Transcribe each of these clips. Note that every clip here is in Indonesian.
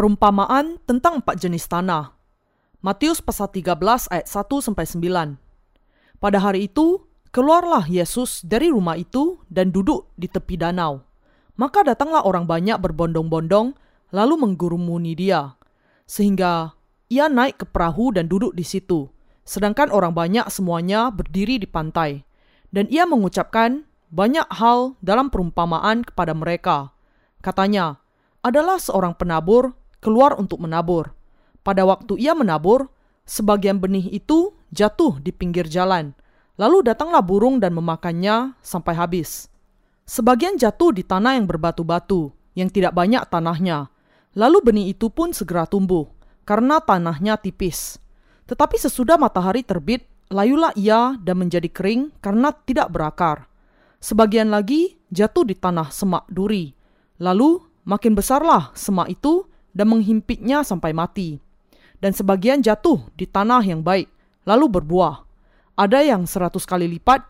Perumpamaan tentang empat jenis tanah. Matius pasal 13 ayat 1 sampai 9. Pada hari itu, keluarlah Yesus dari rumah itu dan duduk di tepi danau. Maka datanglah orang banyak berbondong-bondong lalu menggurumuni dia, sehingga ia naik ke perahu dan duduk di situ, sedangkan orang banyak semuanya berdiri di pantai. Dan ia mengucapkan banyak hal dalam perumpamaan kepada mereka. Katanya, adalah seorang penabur keluar untuk menabur. Pada waktu ia menabur, sebagian benih itu jatuh di pinggir jalan. Lalu datanglah burung dan memakannya sampai habis. Sebagian jatuh di tanah yang berbatu-batu, yang tidak banyak tanahnya. Lalu benih itu pun segera tumbuh, karena tanahnya tipis. Tetapi sesudah matahari terbit, layulah ia dan menjadi kering karena tidak berakar. Sebagian lagi jatuh di tanah semak duri. Lalu makin besarlah semak itu dan menghimpitnya sampai mati. Dan sebagian jatuh di tanah yang baik, lalu berbuah. Ada yang seratus kali lipat,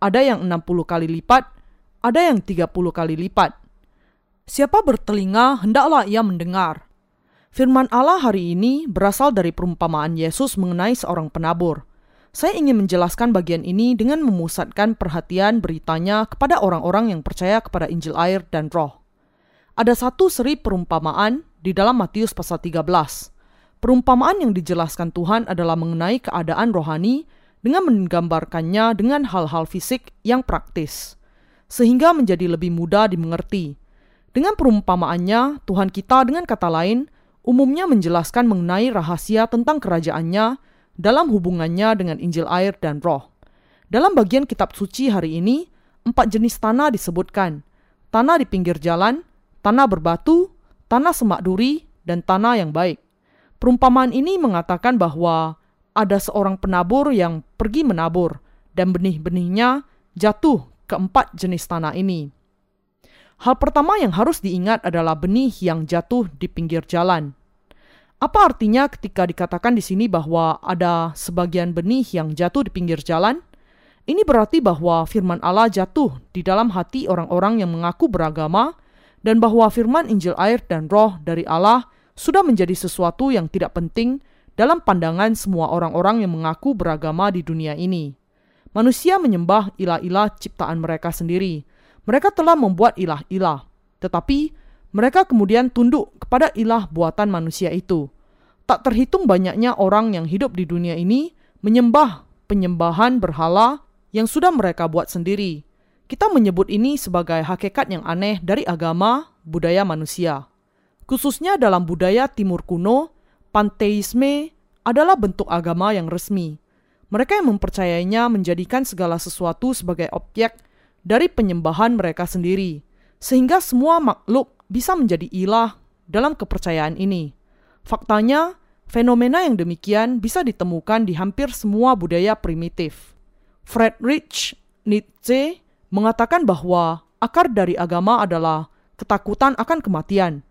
ada yang enam puluh kali lipat, ada yang tiga puluh kali lipat. Siapa bertelinga, hendaklah ia mendengar. Firman Allah hari ini berasal dari perumpamaan Yesus mengenai seorang penabur. Saya ingin menjelaskan bagian ini dengan memusatkan perhatian beritanya kepada orang-orang yang percaya kepada Injil air dan roh. Ada satu seri perumpamaan di dalam Matius pasal 13. Perumpamaan yang dijelaskan Tuhan adalah mengenai keadaan rohani dengan menggambarkannya dengan hal-hal fisik yang praktis, sehingga menjadi lebih mudah dimengerti. Dengan perumpamaannya, Tuhan kita dengan kata lain umumnya menjelaskan mengenai rahasia tentang kerajaannya dalam hubungannya dengan Injil air dan roh. Dalam bagian kitab suci hari ini, empat jenis tanah disebutkan. Tanah di pinggir jalan, tanah berbatu, tanah semak duri, dan tanah yang baik. Perumpamaan ini mengatakan bahwa ada seorang penabur yang pergi menabur, dan benih-benihnya jatuh ke empat jenis tanah ini. Hal pertama yang harus diingat adalah benih yang jatuh di pinggir jalan. Apa artinya ketika dikatakan di sini bahwa ada sebagian benih yang jatuh di pinggir jalan? Ini berarti bahwa firman Allah jatuh di dalam hati orang-orang yang mengaku beragama dan bahwa firman Injil air dan roh dari Allah sudah menjadi sesuatu yang tidak penting dalam pandangan semua orang-orang yang mengaku beragama di dunia ini. Manusia menyembah ilah-ilah ciptaan mereka sendiri. Mereka telah membuat ilah-ilah, tetapi mereka kemudian tunduk kepada ilah buatan manusia itu. Tak terhitung banyaknya orang yang hidup di dunia ini menyembah penyembahan berhala yang sudah mereka buat sendiri. Kita menyebut ini sebagai hakikat yang aneh dari agama budaya manusia. Khususnya dalam budaya Timur kuno, panteisme adalah bentuk agama yang resmi. Mereka yang mempercayainya menjadikan segala sesuatu sebagai objek dari penyembahan mereka sendiri, sehingga semua makhluk bisa menjadi ilah dalam kepercayaan ini. Faktanya, fenomena yang demikian bisa ditemukan di hampir semua budaya primitif. Friedrich Nietzsche mengatakan bahwa akar dari agama adalah ketakutan akan kematian.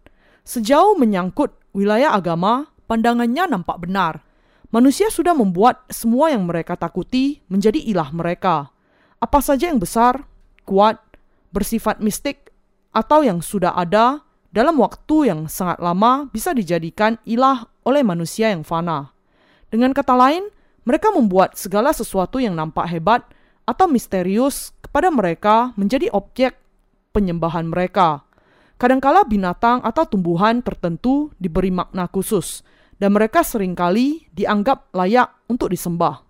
Sejauh menyangkut wilayah agama, pandangannya nampak benar. Manusia sudah membuat semua yang mereka takuti menjadi ilah mereka. Apa saja yang besar, kuat, bersifat mistik, atau yang sudah ada dalam waktu yang sangat lama bisa dijadikan ilah oleh manusia yang fana. Dengan kata lain, mereka membuat segala sesuatu yang nampak hebat atau misterius kepada mereka menjadi objek penyembahan mereka. Kadangkala binatang atau tumbuhan tertentu diberi makna khusus, dan mereka sering kali dianggap layak untuk disembah.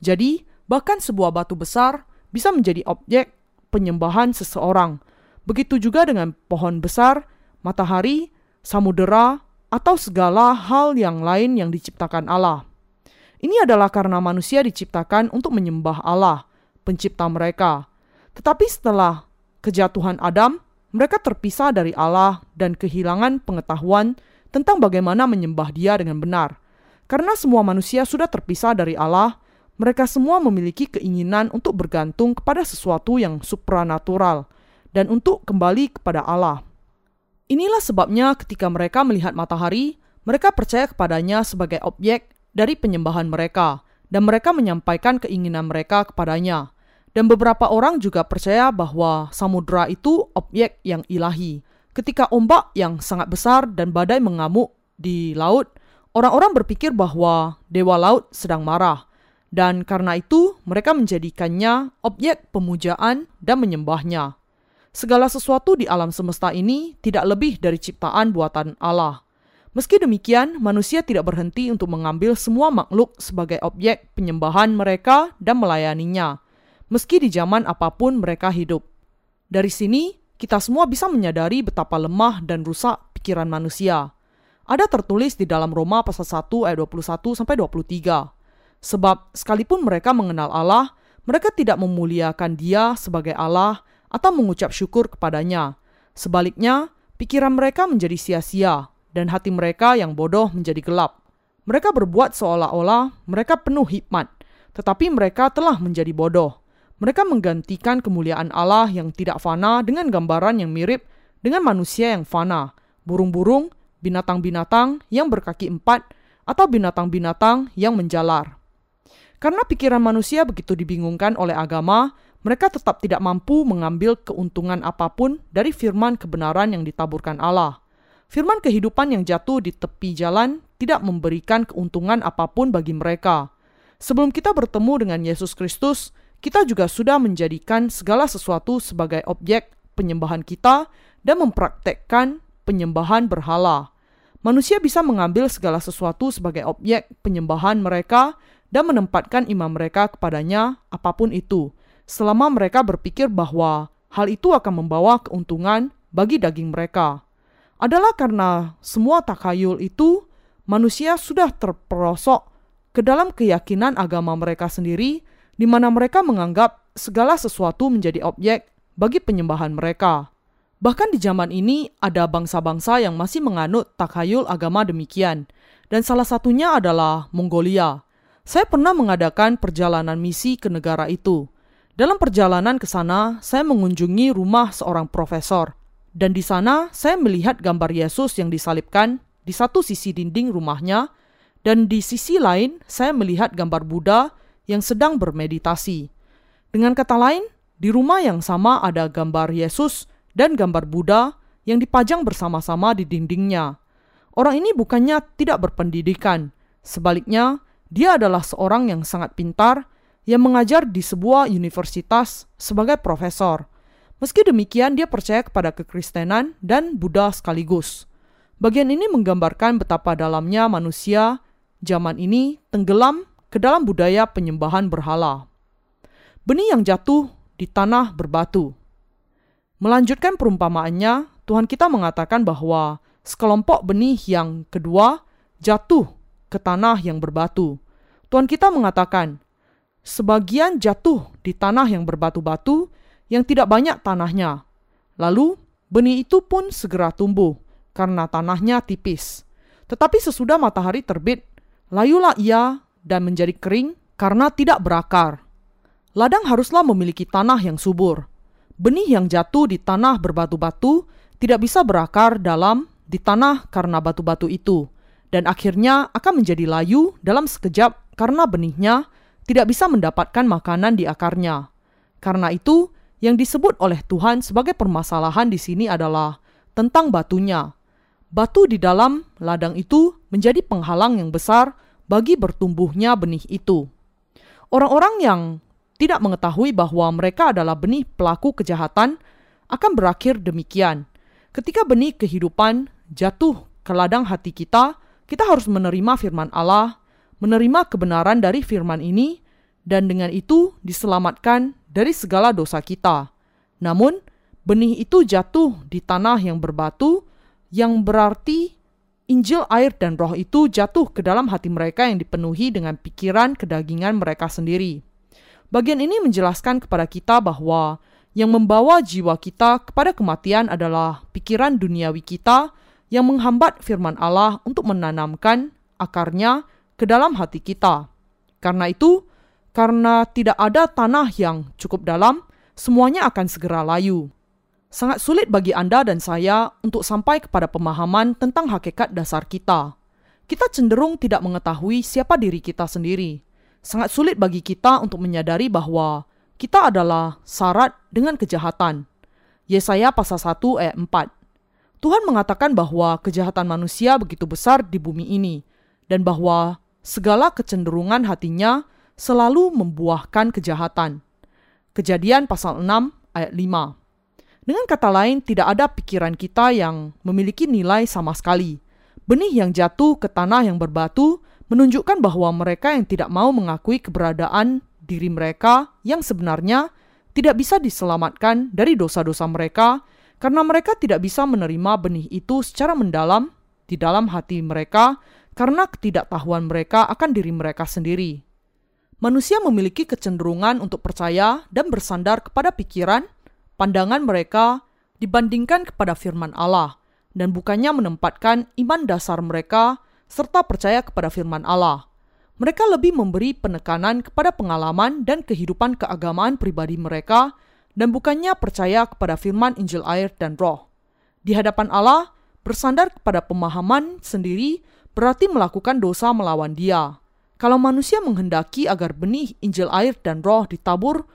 Jadi, bahkan sebuah batu besar bisa menjadi objek penyembahan seseorang, Begitu juga dengan pohon besar, matahari, samudera, atau segala hal yang lain yang diciptakan Allah. Ini adalah karena manusia diciptakan untuk menyembah Allah, pencipta mereka. Tetapi setelah kejatuhan Adam, mereka terpisah dari Allah dan kehilangan pengetahuan tentang bagaimana menyembah Dia dengan benar. Karena semua manusia sudah terpisah dari Allah, mereka semua memiliki keinginan untuk bergantung kepada sesuatu yang supranatural dan untuk kembali kepada Allah. Inilah sebabnya ketika mereka melihat matahari, mereka percaya kepadanya sebagai objek dari penyembahan mereka, dan mereka menyampaikan keinginan mereka kepadanya. Dan beberapa orang juga percaya bahwa samudera itu objek yang ilahi. Ketika ombak yang sangat besar dan badai mengamuk di laut, orang-orang berpikir bahwa dewa laut sedang marah, dan karena itu mereka menjadikannya objek pemujaan dan menyembahnya. Segala sesuatu di alam semesta ini tidak lebih dari ciptaan buatan Allah. Meski demikian, manusia tidak berhenti untuk mengambil semua makhluk sebagai objek penyembahan mereka dan melayaninya, meski di zaman apa pun mereka hidup. Dari sini, kita semua bisa menyadari betapa lemah dan rusak pikiran manusia. Ada tertulis di dalam Roma pasal 1 ayat 21 sampai 23. Sebab sekalipun mereka mengenal Allah, mereka tidak memuliakan Dia sebagai Allah atau mengucap syukur kepadanya. Sebaliknya, pikiran mereka menjadi sia-sia dan hati mereka yang bodoh menjadi gelap. Mereka berbuat seolah-olah mereka penuh hikmat, tetapi mereka telah menjadi bodoh. Mereka menggantikan kemuliaan Allah yang tidak fana dengan gambaran yang mirip dengan manusia yang fana, burung-burung, binatang-binatang yang berkaki empat, atau binatang-binatang yang menjalar. Karena pikiran manusia begitu dibingungkan oleh agama, mereka tetap tidak mampu mengambil keuntungan apa pun dari firman kebenaran yang ditaburkan Allah. Firman kehidupan yang jatuh di tepi jalan tidak memberikan keuntungan apa pun bagi mereka. Sebelum kita bertemu dengan Yesus Kristus, kita juga sudah menjadikan segala sesuatu sebagai objek penyembahan kita dan mempraktekkan penyembahan berhala. Manusia bisa mengambil segala sesuatu sebagai objek penyembahan mereka dan menempatkan imam mereka kepadanya apa pun itu, selama mereka berpikir bahwa hal itu akan membawa keuntungan bagi daging mereka. Adalah karena semua takayul itu manusia sudah terperosok ke dalam keyakinan agama mereka sendiri di mana mereka menganggap segala sesuatu menjadi objek bagi penyembahan mereka. Bahkan di zaman ini ada bangsa-bangsa yang masih menganut takhayul agama demikian, dan salah satunya adalah Mongolia. Saya pernah mengadakan perjalanan misi ke negara itu. Dalam perjalanan ke sana, saya mengunjungi rumah seorang profesor, dan di sana saya melihat gambar Yesus yang disalibkan di satu sisi dinding rumahnya, dan di sisi lain saya melihat gambar Buddha yang sedang bermeditasi. Dengan kata lain, di rumah yang sama ada gambar Yesus dan gambar Buddha yang dipajang bersama-sama di dindingnya. Orang ini bukannya tidak berpendidikan, sebaliknya, dia adalah seorang yang sangat pintar yang mengajar di sebuah universitas sebagai profesor. Meski demikian, dia percaya kepada kekristenan dan Buddha sekaligus. Bagian ini menggambarkan betapa dalamnya manusia zaman ini tenggelam ke dalam budaya penyembahan berhala. Benih yang jatuh di tanah berbatu. Melanjutkan perumpamaannya, Tuhan kita mengatakan bahwa sekelompok benih yang kedua jatuh ke tanah yang berbatu. Tuhan kita mengatakan, sebagian jatuh di tanah yang berbatu-batu yang tidak banyak tanahnya. Lalu benih itu pun segera tumbuh karena tanahnya tipis. Tetapi sesudah matahari terbit, layulah ia dan menjadi kering karena tidak berakar. Ladang haruslah memiliki tanah yang subur. Benih yang jatuh di tanah berbatu-batu tidak bisa berakar dalam di tanah karena batu-batu itu, dan akhirnya akan menjadi layu dalam sekejap karena benihnya tidak bisa mendapatkan makanan di akarnya. Karena itu, yang disebut oleh Tuhan sebagai permasalahan di sini adalah tentang batunya. Batu di dalam ladang itu menjadi penghalang yang besar bagi bertumbuhnya benih itu. Orang-orang yang tidak mengetahui bahwa mereka adalah benih pelaku kejahatan akan berakhir demikian. Ketika benih kehidupan jatuh ke ladang hati kita, kita harus menerima firman Allah, menerima kebenaran dari firman ini, dan dengan itu diselamatkan dari segala dosa kita. Namun, benih itu jatuh di tanah yang berbatu, yang berarti Injil air dan roh itu jatuh ke dalam hati mereka yang dipenuhi dengan pikiran kedagingan mereka sendiri. Bagian ini menjelaskan kepada kita bahwa yang membawa jiwa kita kepada kematian adalah pikiran duniawi kita yang menghambat firman Allah untuk menanamkan akarnya ke dalam hati kita. Karena itu, karena tidak ada tanah yang cukup dalam, semuanya akan segera layu. Sangat sulit bagi Anda dan saya untuk sampai kepada pemahaman tentang hakikat dasar kita. Kita cenderung tidak mengetahui siapa diri kita sendiri. Sangat sulit bagi kita untuk menyadari bahwa kita adalah syarat dengan kejahatan. Yesaya pasal 1 ayat 4. Tuhan mengatakan bahwa kejahatan manusia begitu besar di bumi ini, dan bahwa segala kecenderungan hatinya selalu membuahkan kejahatan. Kejadian pasal 6 ayat 5. Dengan kata lain, tidak ada pikiran kita yang memiliki nilai sama sekali. Benih yang jatuh ke tanah yang berbatu menunjukkan bahwa mereka yang tidak mau mengakui keberadaan diri mereka yang sebenarnya tidak bisa diselamatkan dari dosa-dosa mereka karena mereka tidak bisa menerima benih itu secara mendalam di dalam hati mereka karena ketidaktahuan mereka akan diri mereka sendiri. Manusia memiliki kecenderungan untuk percaya dan bersandar kepada pikiran, pandangan mereka dibandingkan kepada firman Allah, dan bukannya menempatkan iman dasar mereka serta percaya kepada firman Allah. Mereka lebih memberi penekanan kepada pengalaman dan kehidupan keagamaan pribadi mereka dan bukannya percaya kepada firman Injil air dan roh. Di hadapan Allah, bersandar kepada pemahaman sendiri berarti melakukan dosa melawan dia. Kalau manusia menghendaki agar benih Injil air dan roh ditabur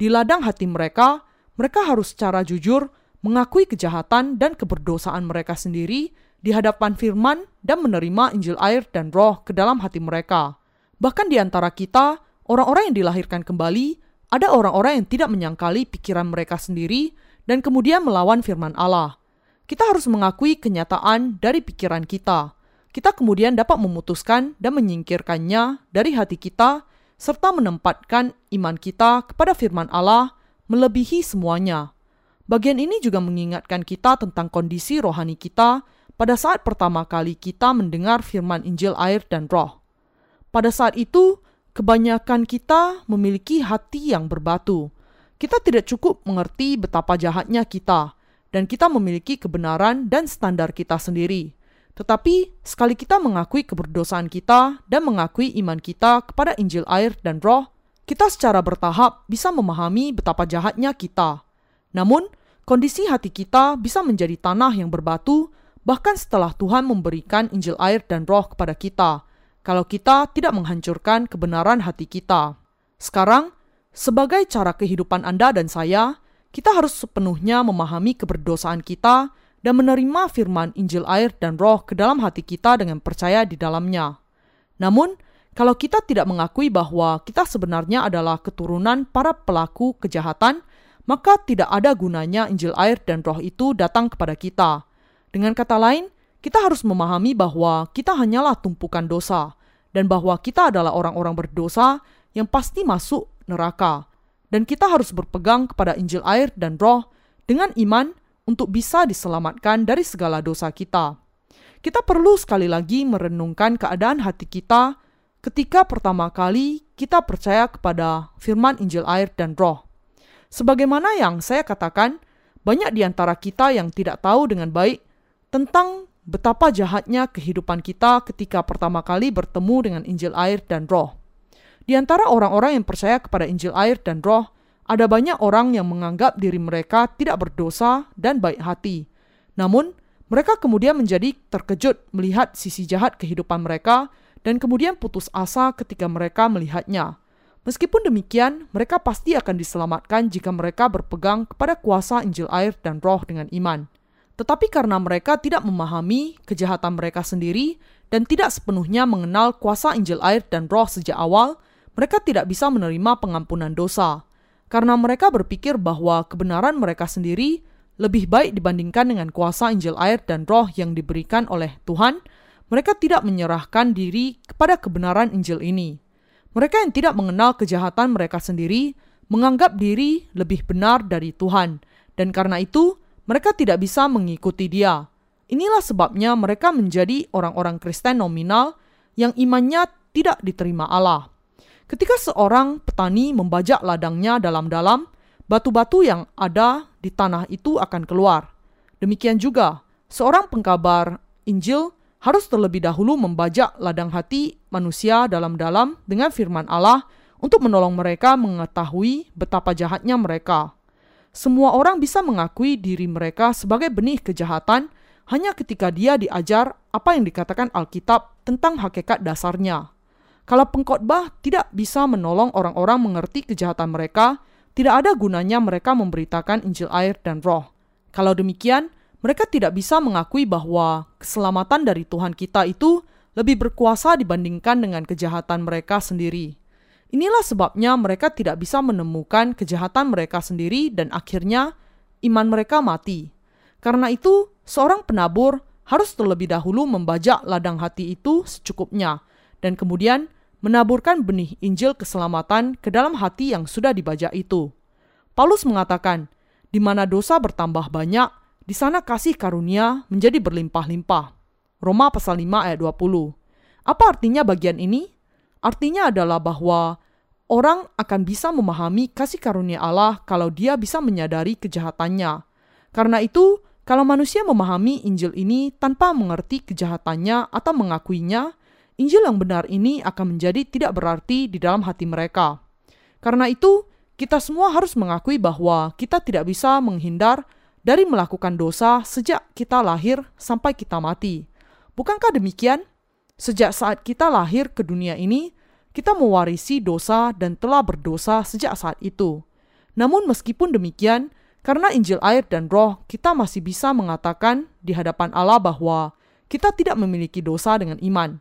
di ladang hati mereka, mereka harus secara jujur mengakui kejahatan dan keberdosaan mereka sendiri di hadapan firman dan menerima Injil air dan roh ke dalam hati mereka. Bahkan di antara kita, orang-orang yang dilahirkan kembali, ada orang-orang yang tidak menyangkali pikiran mereka sendiri dan kemudian melawan firman Allah. Kita harus mengakui kenyataan dari pikiran kita. Kita kemudian dapat memutuskan dan menyingkirkannya dari hati kita serta menempatkan iman kita kepada firman Allah melebihi semuanya. Bagian ini juga mengingatkan kita tentang kondisi rohani kita pada saat pertama kali kita mendengar firman Injil air dan roh. Pada saat itu, kebanyakan kita memiliki hati yang berbatu. Kita tidak cukup mengerti betapa jahatnya kita, dan kita memiliki kebenaran dan standar kita sendiri. Tetapi, sekali kita mengakui keberdosaan kita dan mengakui iman kita kepada Injil air dan roh, kita secara bertahap bisa memahami betapa jahatnya kita. Namun, kondisi hati kita bisa menjadi tanah yang berbatu bahkan setelah Tuhan memberikan Injil air dan roh kepada kita, kalau kita tidak menghancurkan kebenaran hati kita. Sekarang, sebagai cara kehidupan Anda dan saya, kita harus sepenuhnya memahami keberdosaan kita dan menerima firman Injil air dan roh ke dalam hati kita dengan percaya di dalamnya. Namun, kalau kita tidak mengakui bahwa kita sebenarnya adalah keturunan para pelaku kejahatan, maka tidak ada gunanya Injil air dan roh itu datang kepada kita dengan kata lain, kita harus memahami bahwa kita hanyalah tumpukan dosa dan bahwa kita adalah orang-orang berdosa yang pasti masuk neraka. Dan kita harus berpegang kepada Injil air dan roh dengan iman untuk bisa diselamatkan dari segala dosa kita. Kita perlu sekali lagi merenungkan keadaan hati kita ketika pertama kali kita percaya kepada firman Injil air dan roh. Sebagaimana yang saya katakan, banyak di antara kita yang tidak tahu dengan baik tentang betapa jahatnya kehidupan kita ketika pertama kali bertemu dengan Injil air dan roh. Di antara orang-orang yang percaya kepada Injil air dan roh, ada banyak orang yang menganggap diri mereka tidak berdosa dan baik hati. Namun, mereka kemudian menjadi terkejut melihat sisi jahat kehidupan mereka dan kemudian putus asa ketika mereka melihatnya. Meskipun demikian, mereka pasti akan diselamatkan jika mereka berpegang kepada kuasa Injil air dan roh dengan iman. Tetapi karena mereka tidak memahami kejahatan mereka sendiri dan tidak sepenuhnya mengenal kuasa Injil air dan roh sejak awal, mereka tidak bisa menerima pengampunan dosa. Karena mereka berpikir bahwa kebenaran mereka sendiri lebih baik dibandingkan dengan kuasa Injil air dan roh yang diberikan oleh Tuhan, mereka tidak menyerahkan diri kepada kebenaran Injil ini. Mereka yang tidak mengenal kejahatan mereka sendiri menganggap diri lebih benar dari Tuhan, dan karena itu mereka tidak bisa mengikuti dia. Inilah sebabnya mereka menjadi orang-orang Kristen nominal yang imannya tidak diterima Allah. Ketika seorang petani membajak ladangnya dalam-dalam, batu-batu yang ada di tanah itu akan keluar. Demikian juga, seorang pengkabar Injil harus terlebih dahulu membajak ladang hati manusia dalam-dalam dengan firman Allah untuk menolong mereka mengetahui betapa jahatnya mereka. Semua orang bisa mengakui diri mereka sebagai benih kejahatan hanya ketika dia diajar apa yang dikatakan Alkitab tentang hakikat dasarnya. Kalau pengkhotbah tidak bisa menolong orang-orang mengerti kejahatan mereka, tidak ada gunanya mereka memberitakan Injil air dan roh. Kalau demikian, mereka tidak bisa mengakui bahwa keselamatan dari Tuhan kita itu lebih berkuasa dibandingkan dengan kejahatan mereka sendiri. Inilah sebabnya mereka tidak bisa menemukan kejahatan mereka sendiri dan akhirnya iman mereka mati. Karena itu, seorang penabur harus terlebih dahulu membajak ladang hati itu secukupnya dan kemudian menaburkan benih Injil keselamatan ke dalam hati yang sudah dibajak itu. Paulus mengatakan, di mana dosa bertambah banyak, di sana kasih karunia menjadi berlimpah-limpah. Roma pasal 5 ayat 20. Apa artinya bagian ini? Artinya adalah bahwa orang akan bisa memahami kasih karunia Allah kalau dia bisa menyadari kejahatannya. Karena itu, kalau manusia memahami Injil ini tanpa mengerti kejahatannya atau mengakuinya, Injil yang benar ini akan menjadi tidak berarti di dalam hati mereka. Karena itu, kita semua harus mengakui bahwa kita tidak bisa menghindar dari melakukan dosa sejak kita lahir sampai kita mati. Bukankah demikian? Sejak saat kita lahir ke dunia ini, kita mewarisi dosa dan telah berdosa sejak saat itu. Namun meskipun demikian, karena Injil air dan roh, kita masih bisa mengatakan di hadapan Allah bahwa kita tidak memiliki dosa dengan iman.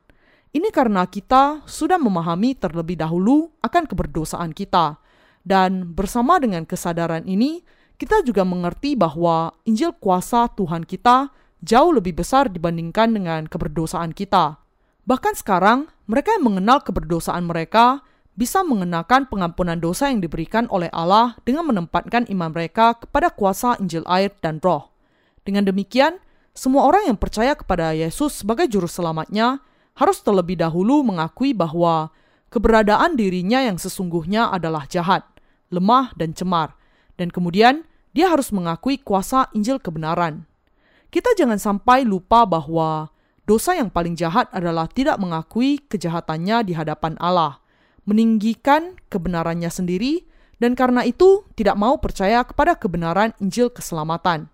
Ini karena kita sudah memahami terlebih dahulu akan keberdosaan kita dan bersama dengan kesadaran ini, kita juga mengerti bahwa Injil kuasa Tuhan kita jauh lebih besar dibandingkan dengan keberdosaan kita. Bahkan sekarang, mereka yang mengenal keberdosaan mereka bisa mengenakan pengampunan dosa yang diberikan oleh Allah dengan menempatkan iman mereka kepada kuasa Injil air dan roh. Dengan demikian, semua orang yang percaya kepada Yesus sebagai juru selamatnya harus terlebih dahulu mengakui bahwa keberadaan dirinya yang sesungguhnya adalah jahat lemah, dan cemar. Dan kemudian dia harus mengakui kuasa Injil kebenaran. Kita jangan sampai lupa bahwa dosa yang paling jahat adalah tidak mengakui kejahatannya di hadapan Allah, meninggikan kebenarannya sendiri, dan karena itu tidak mau percaya kepada kebenaran Injil keselamatan.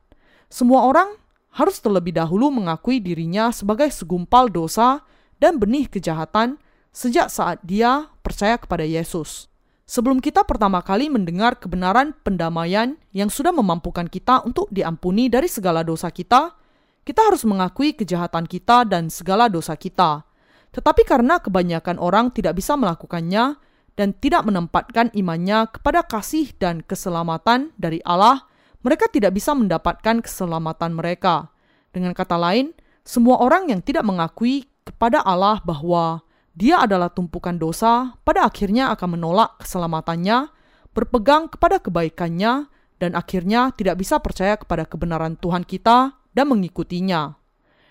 Semua orang harus terlebih dahulu mengakui dirinya sebagai segumpal dosa dan benih kejahatan sejak saat dia percaya kepada Yesus. Sebelum kita pertama kali mendengar kebenaran pendamaian yang sudah memampukan kita untuk diampuni dari segala dosa kita, kita harus mengakui kejahatan kita dan segala dosa kita. Tetapi karena kebanyakan orang tidak bisa melakukannya dan tidak menempatkan imannya kepada kasih dan keselamatan dari Allah, mereka tidak bisa mendapatkan keselamatan mereka. Dengan kata lain, semua orang yang tidak mengakui kepada Allah bahwa dia adalah tumpukan dosa, pada akhirnya akan menolak keselamatannya, berpegang kepada kebaikannya, dan akhirnya tidak bisa percaya kepada kebenaran Tuhan kita dan mengikutinya.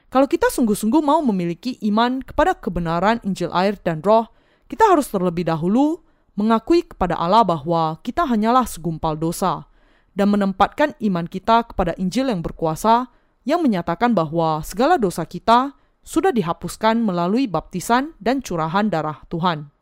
Kalau kita sungguh-sungguh mau memiliki iman kepada kebenaran Injil air dan roh, kita harus terlebih dahulu mengakui kepada Allah bahwa kita hanyalah segumpal dosa, dan menempatkan iman kita kepada Injil yang berkuasa yang menyatakan bahwa segala dosa kita sudah dihapuskan melalui baptisan dan curahan darah Tuhan.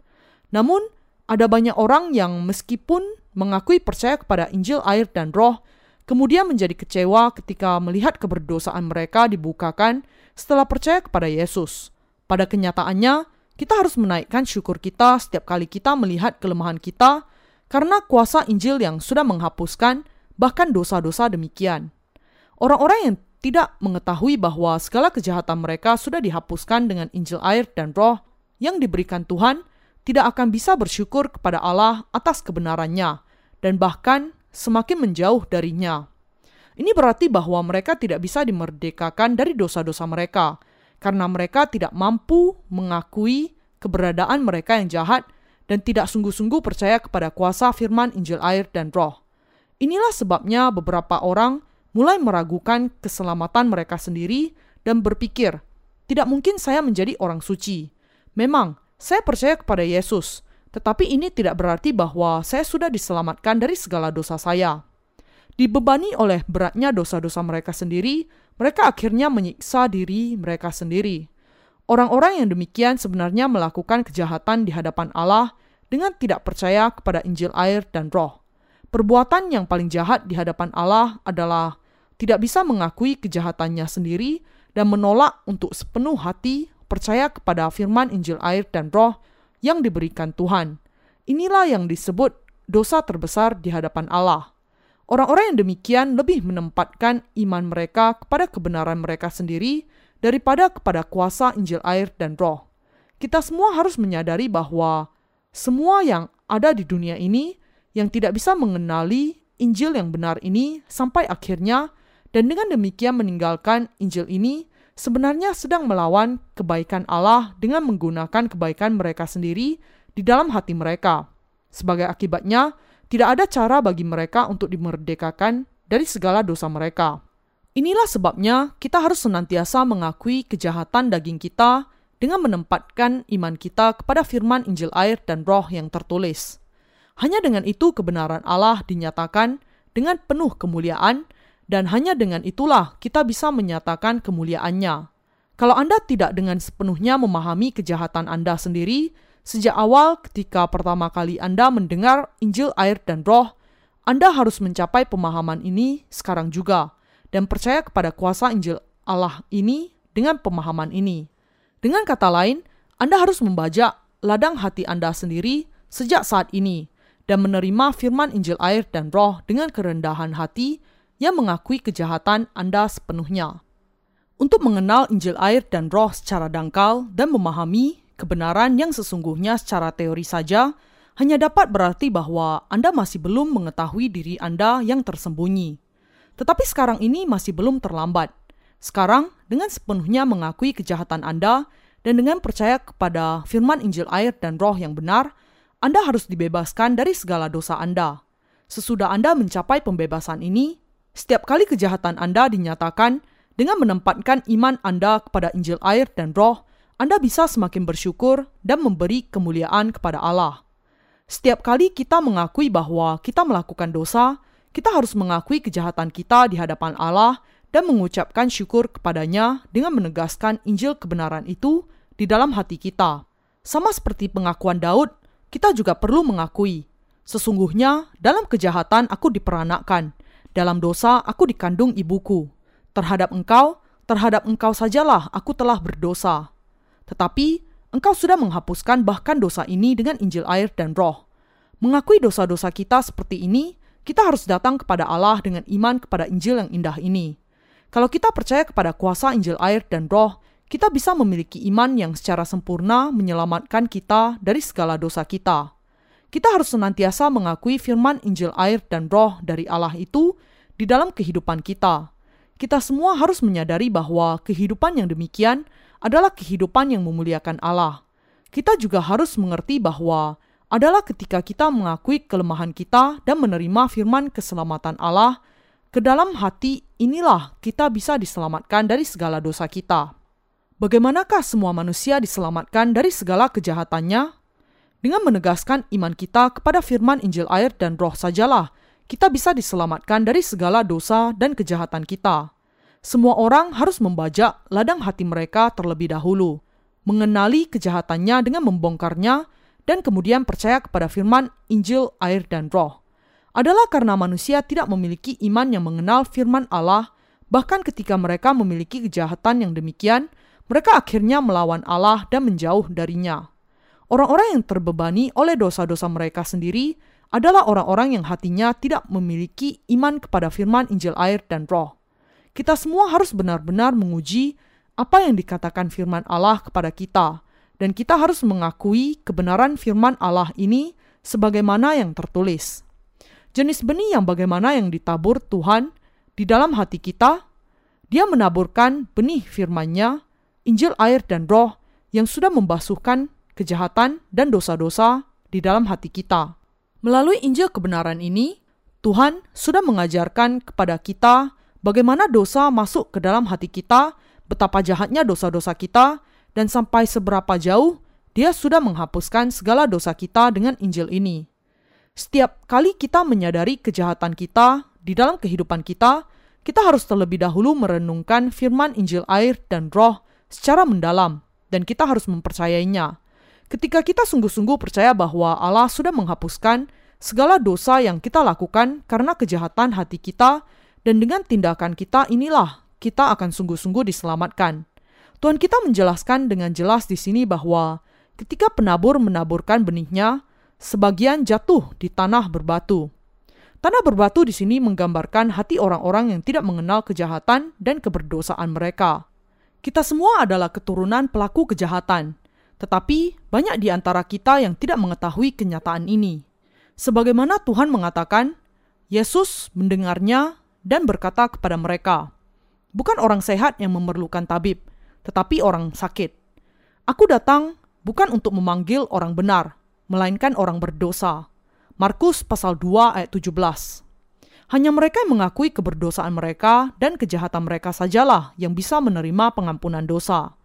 Namun, ada banyak orang yang meskipun mengakui percaya kepada Injil air dan roh, kemudian menjadi kecewa ketika melihat keberdosaan mereka dibukakan setelah percaya kepada Yesus. Pada kenyataannya, kita harus menaikkan syukur kita setiap kali kita melihat kelemahan kita karena kuasa Injil yang sudah menghapuskan bahkan dosa-dosa demikian. Orang-orang yang tidak mengetahui bahwa segala kejahatan mereka sudah dihapuskan dengan Injil air dan roh yang diberikan Tuhan, tidak akan bisa bersyukur kepada Allah atas kebenarannya, dan bahkan semakin menjauh darinya. Ini berarti bahwa mereka tidak bisa dimerdekakan dari dosa-dosa mereka, karena mereka tidak mampu mengakui keberadaan mereka yang jahat dan tidak sungguh-sungguh percaya kepada kuasa firman Injil air dan roh. Inilah sebabnya beberapa orang mulai meragukan keselamatan mereka sendiri dan berpikir, "Tidak mungkin saya menjadi orang suci." Memang, saya percaya kepada Yesus, tetapi ini tidak berarti bahwa saya sudah diselamatkan dari segala dosa saya. Dibebani oleh beratnya dosa-dosa mereka sendiri, mereka akhirnya menyiksa diri mereka sendiri. Orang-orang yang demikian sebenarnya melakukan kejahatan di hadapan Allah dengan tidak percaya kepada Injil air dan Roh. Perbuatan yang paling jahat di hadapan Allah adalah tidak bisa mengakui kejahatannya sendiri dan menolak untuk sepenuh hati percaya kepada firman Injil air dan roh yang diberikan Tuhan. Inilah yang disebut dosa terbesar di hadapan Allah. Orang-orang yang demikian lebih menempatkan iman mereka kepada kebenaran mereka sendiri daripada kepada kuasa Injil air dan roh. Kita semua harus menyadari bahwa semua yang ada di dunia ini yang tidak bisa mengenali Injil yang benar ini sampai akhirnya dan dengan demikian meninggalkan Injil ini sebenarnya sedang melawan kebaikan Allah dengan menggunakan kebaikan mereka sendiri di dalam hati mereka. Sebagai akibatnya, tidak ada cara bagi mereka untuk dimerdekakan dari segala dosa mereka. Inilah sebabnya kita harus senantiasa mengakui kejahatan daging kita dengan menempatkan iman kita kepada firman Injil air dan roh yang tertulis. Hanya dengan itu kebenaran Allah dinyatakan dengan penuh kemuliaan dan hanya dengan itulah kita bisa menyatakan kemuliaannya. Kalau Anda tidak dengan sepenuhnya memahami kejahatan Anda sendiri, sejak awal ketika pertama kali Anda mendengar Injil air dan roh, Anda harus mencapai pemahaman ini sekarang juga, dan percaya kepada kuasa Injil Allah ini dengan pemahaman ini. Dengan kata lain, Anda harus membajak ladang hati Anda sendiri sejak saat ini, dan menerima firman Injil air dan roh dengan kerendahan hati yang mengakui kejahatan Anda sepenuhnya. Untuk mengenal Injil air dan roh secara dangkal dan memahami kebenaran yang sesungguhnya secara teori saja, hanya dapat berarti bahwa Anda masih belum mengetahui diri Anda yang tersembunyi. Tetapi sekarang ini masih belum terlambat. Sekarang, dengan sepenuhnya mengakui kejahatan Anda dan dengan percaya kepada firman Injil air dan roh yang benar, Anda harus dibebaskan dari segala dosa Anda. Sesudah Anda mencapai pembebasan ini, setiap kali kejahatan Anda dinyatakan dengan menempatkan iman Anda kepada Injil air dan roh, Anda bisa semakin bersyukur dan memberi kemuliaan kepada Allah. Setiap kali kita mengakui bahwa kita melakukan dosa, kita harus mengakui kejahatan kita di hadapan Allah dan mengucapkan syukur kepadanya dengan menegaskan Injil kebenaran itu di dalam hati kita. Sama seperti pengakuan Daud, kita juga perlu mengakui, sesungguhnya dalam kejahatan aku diperanakkan, dalam dosa aku dikandung ibuku. Terhadap engkau, terhadap engkau sajalah aku telah berdosa. Tetapi engkau sudah menghapuskan bahkan dosa ini dengan Injil air dan roh. Mengakui dosa-dosa kita seperti ini, kita harus datang kepada Allah dengan iman kepada Injil yang indah ini. Kalau kita percaya kepada kuasa Injil air dan roh, kita bisa memiliki iman yang secara sempurna menyelamatkan kita dari segala dosa kita. Kita harus senantiasa mengakui firman Injil air dan roh dari Allah itu di dalam kehidupan kita. Kita semua harus menyadari bahwa kehidupan yang demikian adalah kehidupan yang memuliakan Allah. Kita juga harus mengerti bahwa adalah ketika kita mengakui kelemahan kita dan menerima firman keselamatan Allah, ke dalam hati inilah kita bisa diselamatkan dari segala dosa kita. Bagaimanakah semua manusia diselamatkan dari segala kejahatannya? Dengan menegaskan iman kita kepada firman Injil air dan roh sajalah, kita bisa diselamatkan dari segala dosa dan kejahatan kita. Semua orang harus membajak ladang hati mereka terlebih dahulu, mengenali kejahatannya dengan membongkarnya, dan kemudian percaya kepada firman Injil air dan roh. Adalah karena manusia tidak memiliki iman yang mengenal firman Allah, bahkan ketika mereka memiliki kejahatan yang demikian, mereka akhirnya melawan Allah dan menjauh darinya. Orang-orang yang terbebani oleh dosa-dosa mereka sendiri adalah orang-orang yang hatinya tidak memiliki iman kepada firman Injil air dan roh. Kita semua harus benar-benar menguji apa yang dikatakan firman Allah kepada kita, dan kita harus mengakui kebenaran firman Allah ini sebagaimana yang tertulis. Jenis benih yang bagaimana yang ditabur Tuhan di dalam hati kita, dia menaburkan benih firman-Nya, Injil air dan roh yang sudah membasuhkan kejahatan, dan dosa-dosa di dalam hati kita. Melalui Injil kebenaran ini, Tuhan sudah mengajarkan kepada kita bagaimana dosa masuk ke dalam hati kita, betapa jahatnya dosa-dosa kita, dan sampai seberapa jauh Dia sudah menghapuskan segala dosa kita dengan Injil ini. Setiap kali kita menyadari kejahatan kita di dalam kehidupan kita, kita harus terlebih dahulu merenungkan firman Injil air dan roh secara mendalam, dan kita harus mempercayainya. Ketika kita sungguh-sungguh percaya bahwa Allah sudah menghapuskan segala dosa yang kita lakukan karena kejahatan hati kita, dan dengan tindakan kita inilah kita akan sungguh-sungguh diselamatkan. Tuhan kita menjelaskan dengan jelas di sini bahwa ketika penabur menaburkan benihnya, sebagian jatuh di tanah berbatu. Tanah berbatu di sini menggambarkan hati orang-orang yang tidak mengenal kejahatan dan keberdosaan mereka. Kita semua adalah keturunan pelaku kejahatan, tetapi banyak di antara kita yang tidak mengetahui kenyataan ini. Sebagaimana Tuhan mengatakan, Yesus mendengarnya dan berkata kepada mereka, "Bukan orang sehat yang memerlukan tabib, tetapi orang sakit. Aku datang bukan untuk memanggil orang benar, melainkan orang berdosa." Markus pasal 2 ayat 17. Hanya mereka yang mengakui keberdosaan mereka dan kejahatan mereka sajalah yang bisa menerima pengampunan dosa.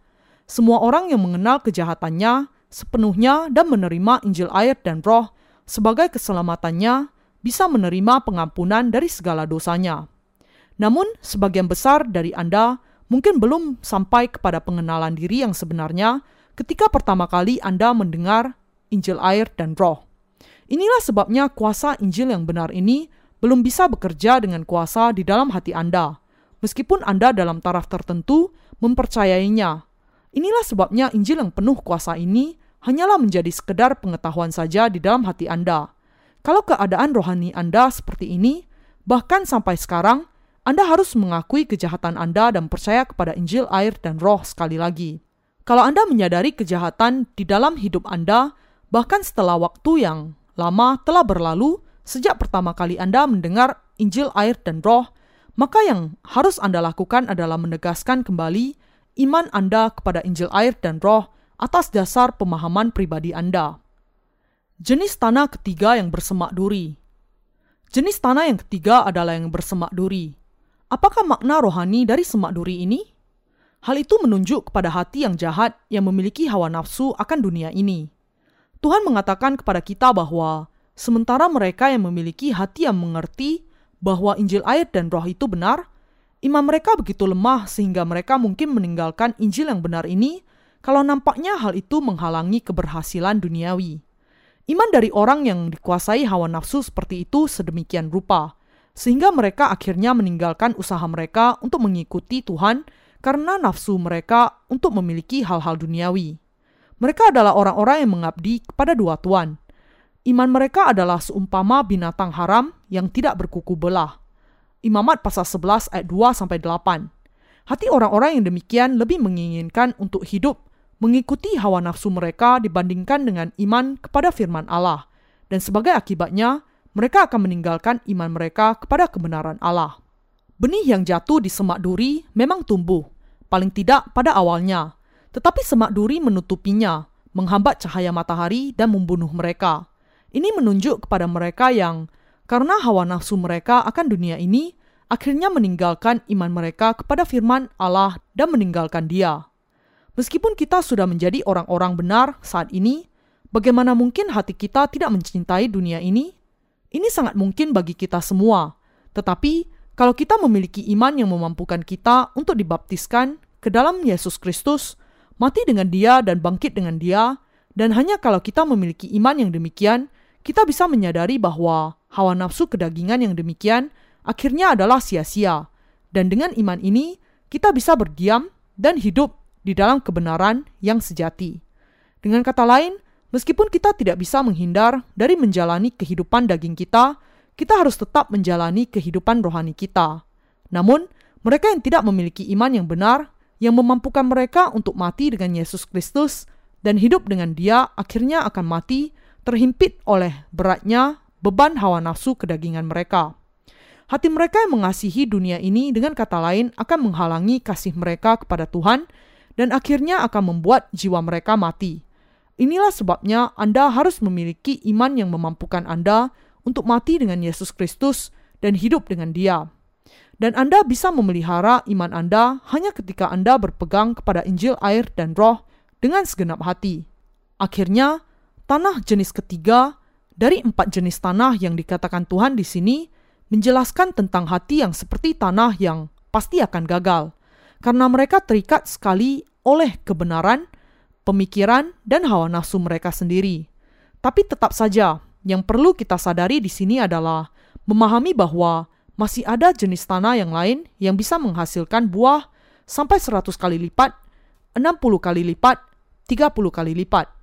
Semua orang yang mengenal kejahatannya sepenuhnya dan menerima Injil air dan roh sebagai keselamatannya bisa menerima pengampunan dari segala dosanya. Namun, sebagian besar dari Anda mungkin belum sampai kepada pengenalan diri yang sebenarnya ketika pertama kali Anda mendengar Injil air dan roh. Inilah sebabnya kuasa Injil yang benar ini belum bisa bekerja dengan kuasa di dalam hati Anda, meskipun Anda dalam taraf tertentu mempercayainya. Inilah sebabnya Injil yang penuh kuasa ini hanyalah menjadi sekedar pengetahuan saja di dalam hati Anda. Kalau keadaan rohani Anda seperti ini, bahkan sampai sekarang, Anda harus mengakui kejahatan Anda dan percaya kepada Injil, air, dan roh sekali lagi. Kalau Anda menyadari kejahatan di dalam hidup Anda, bahkan setelah waktu yang lama telah berlalu sejak pertama kali Anda mendengar Injil, air, dan roh, maka yang harus Anda lakukan adalah menegaskan kembali iman Anda kepada Injil, air, dan roh atas dasar pemahaman pribadi Anda. Jenis tanah ketiga yang bersemak duri. Jenis tanah yang ketiga adalah yang bersemak duri. Apakah makna rohani dari semak duri ini? Hal itu menunjuk kepada hati yang jahat yang memiliki hawa nafsu akan dunia ini. Tuhan mengatakan kepada kita bahwa sementara mereka yang memiliki hati yang mengerti bahwa Injil air dan roh itu benar, iman mereka begitu lemah sehingga mereka mungkin meninggalkan Injil yang benar ini kalau nampaknya hal itu menghalangi keberhasilan duniawi. Iman dari orang yang dikuasai hawa nafsu seperti itu sedemikian rupa, sehingga mereka akhirnya meninggalkan usaha mereka untuk mengikuti Tuhan karena nafsu mereka untuk memiliki hal-hal duniawi. Mereka adalah orang-orang yang mengabdi kepada dua tuan. Iman mereka adalah seumpama binatang haram yang tidak berkuku belah. Imamat pasal 11 ayat 2 sampai 8. Hati orang-orang yang demikian lebih menginginkan untuk hidup mengikuti hawa nafsu mereka dibandingkan dengan iman kepada firman Allah. Dan sebagai akibatnya, mereka akan meninggalkan iman mereka kepada kebenaran Allah. Benih yang jatuh di semak duri memang tumbuh, paling tidak pada awalnya, tetapi semak duri menutupinya, menghambat cahaya matahari dan membunuh mereka. Ini menunjuk kepada mereka yang, karena hawa nafsu mereka akan dunia ini, akhirnya meninggalkan iman mereka kepada firman Allah dan meninggalkan dia. Meskipun kita sudah menjadi orang-orang benar saat ini, bagaimana mungkin hati kita tidak mencintai dunia ini? Ini sangat mungkin bagi kita semua. Tetapi, kalau kita memiliki iman yang memampukan kita untuk dibaptiskan ke dalam Yesus Kristus, mati dengan dia dan bangkit dengan dia, dan hanya kalau kita memiliki iman yang demikian, kita bisa menyadari bahwa hawa nafsu kedagingan yang demikian akhirnya adalah sia-sia. Dan dengan iman ini, kita bisa berdiam dan hidup di dalam kebenaran yang sejati. Dengan kata lain, meskipun kita tidak bisa menghindar dari menjalani kehidupan daging kita, kita harus tetap menjalani kehidupan rohani kita. Namun, mereka yang tidak memiliki iman yang benar yang memampukan mereka untuk mati dengan Yesus Kristus dan hidup dengan Dia akhirnya akan mati terhimpit oleh beratnya beban hawa nafsu kedagingan mereka. Hati mereka yang mengasihi dunia ini dengan kata lain akan menghalangi kasih mereka kepada Tuhan dan akhirnya akan membuat jiwa mereka mati. Inilah sebabnya Anda harus memiliki iman yang memampukan Anda untuk mati dengan Yesus Kristus dan hidup dengan Dia. Dan Anda bisa memelihara iman Anda hanya ketika Anda berpegang kepada Injil air dan roh dengan segenap hati. Akhirnya, tanah jenis ketiga dari empat jenis tanah yang dikatakan Tuhan di sini menjelaskan tentang hati yang seperti tanah yang pasti akan gagal, karena mereka terikat sekali oleh kebenaran, pemikiran, dan hawa nafsu mereka sendiri. Tapi tetap saja, yang perlu kita sadari di sini adalah memahami bahwa masih ada jenis tanah yang lain yang bisa menghasilkan buah sampai 100 kali lipat, 60 kali lipat, 30 kali lipat.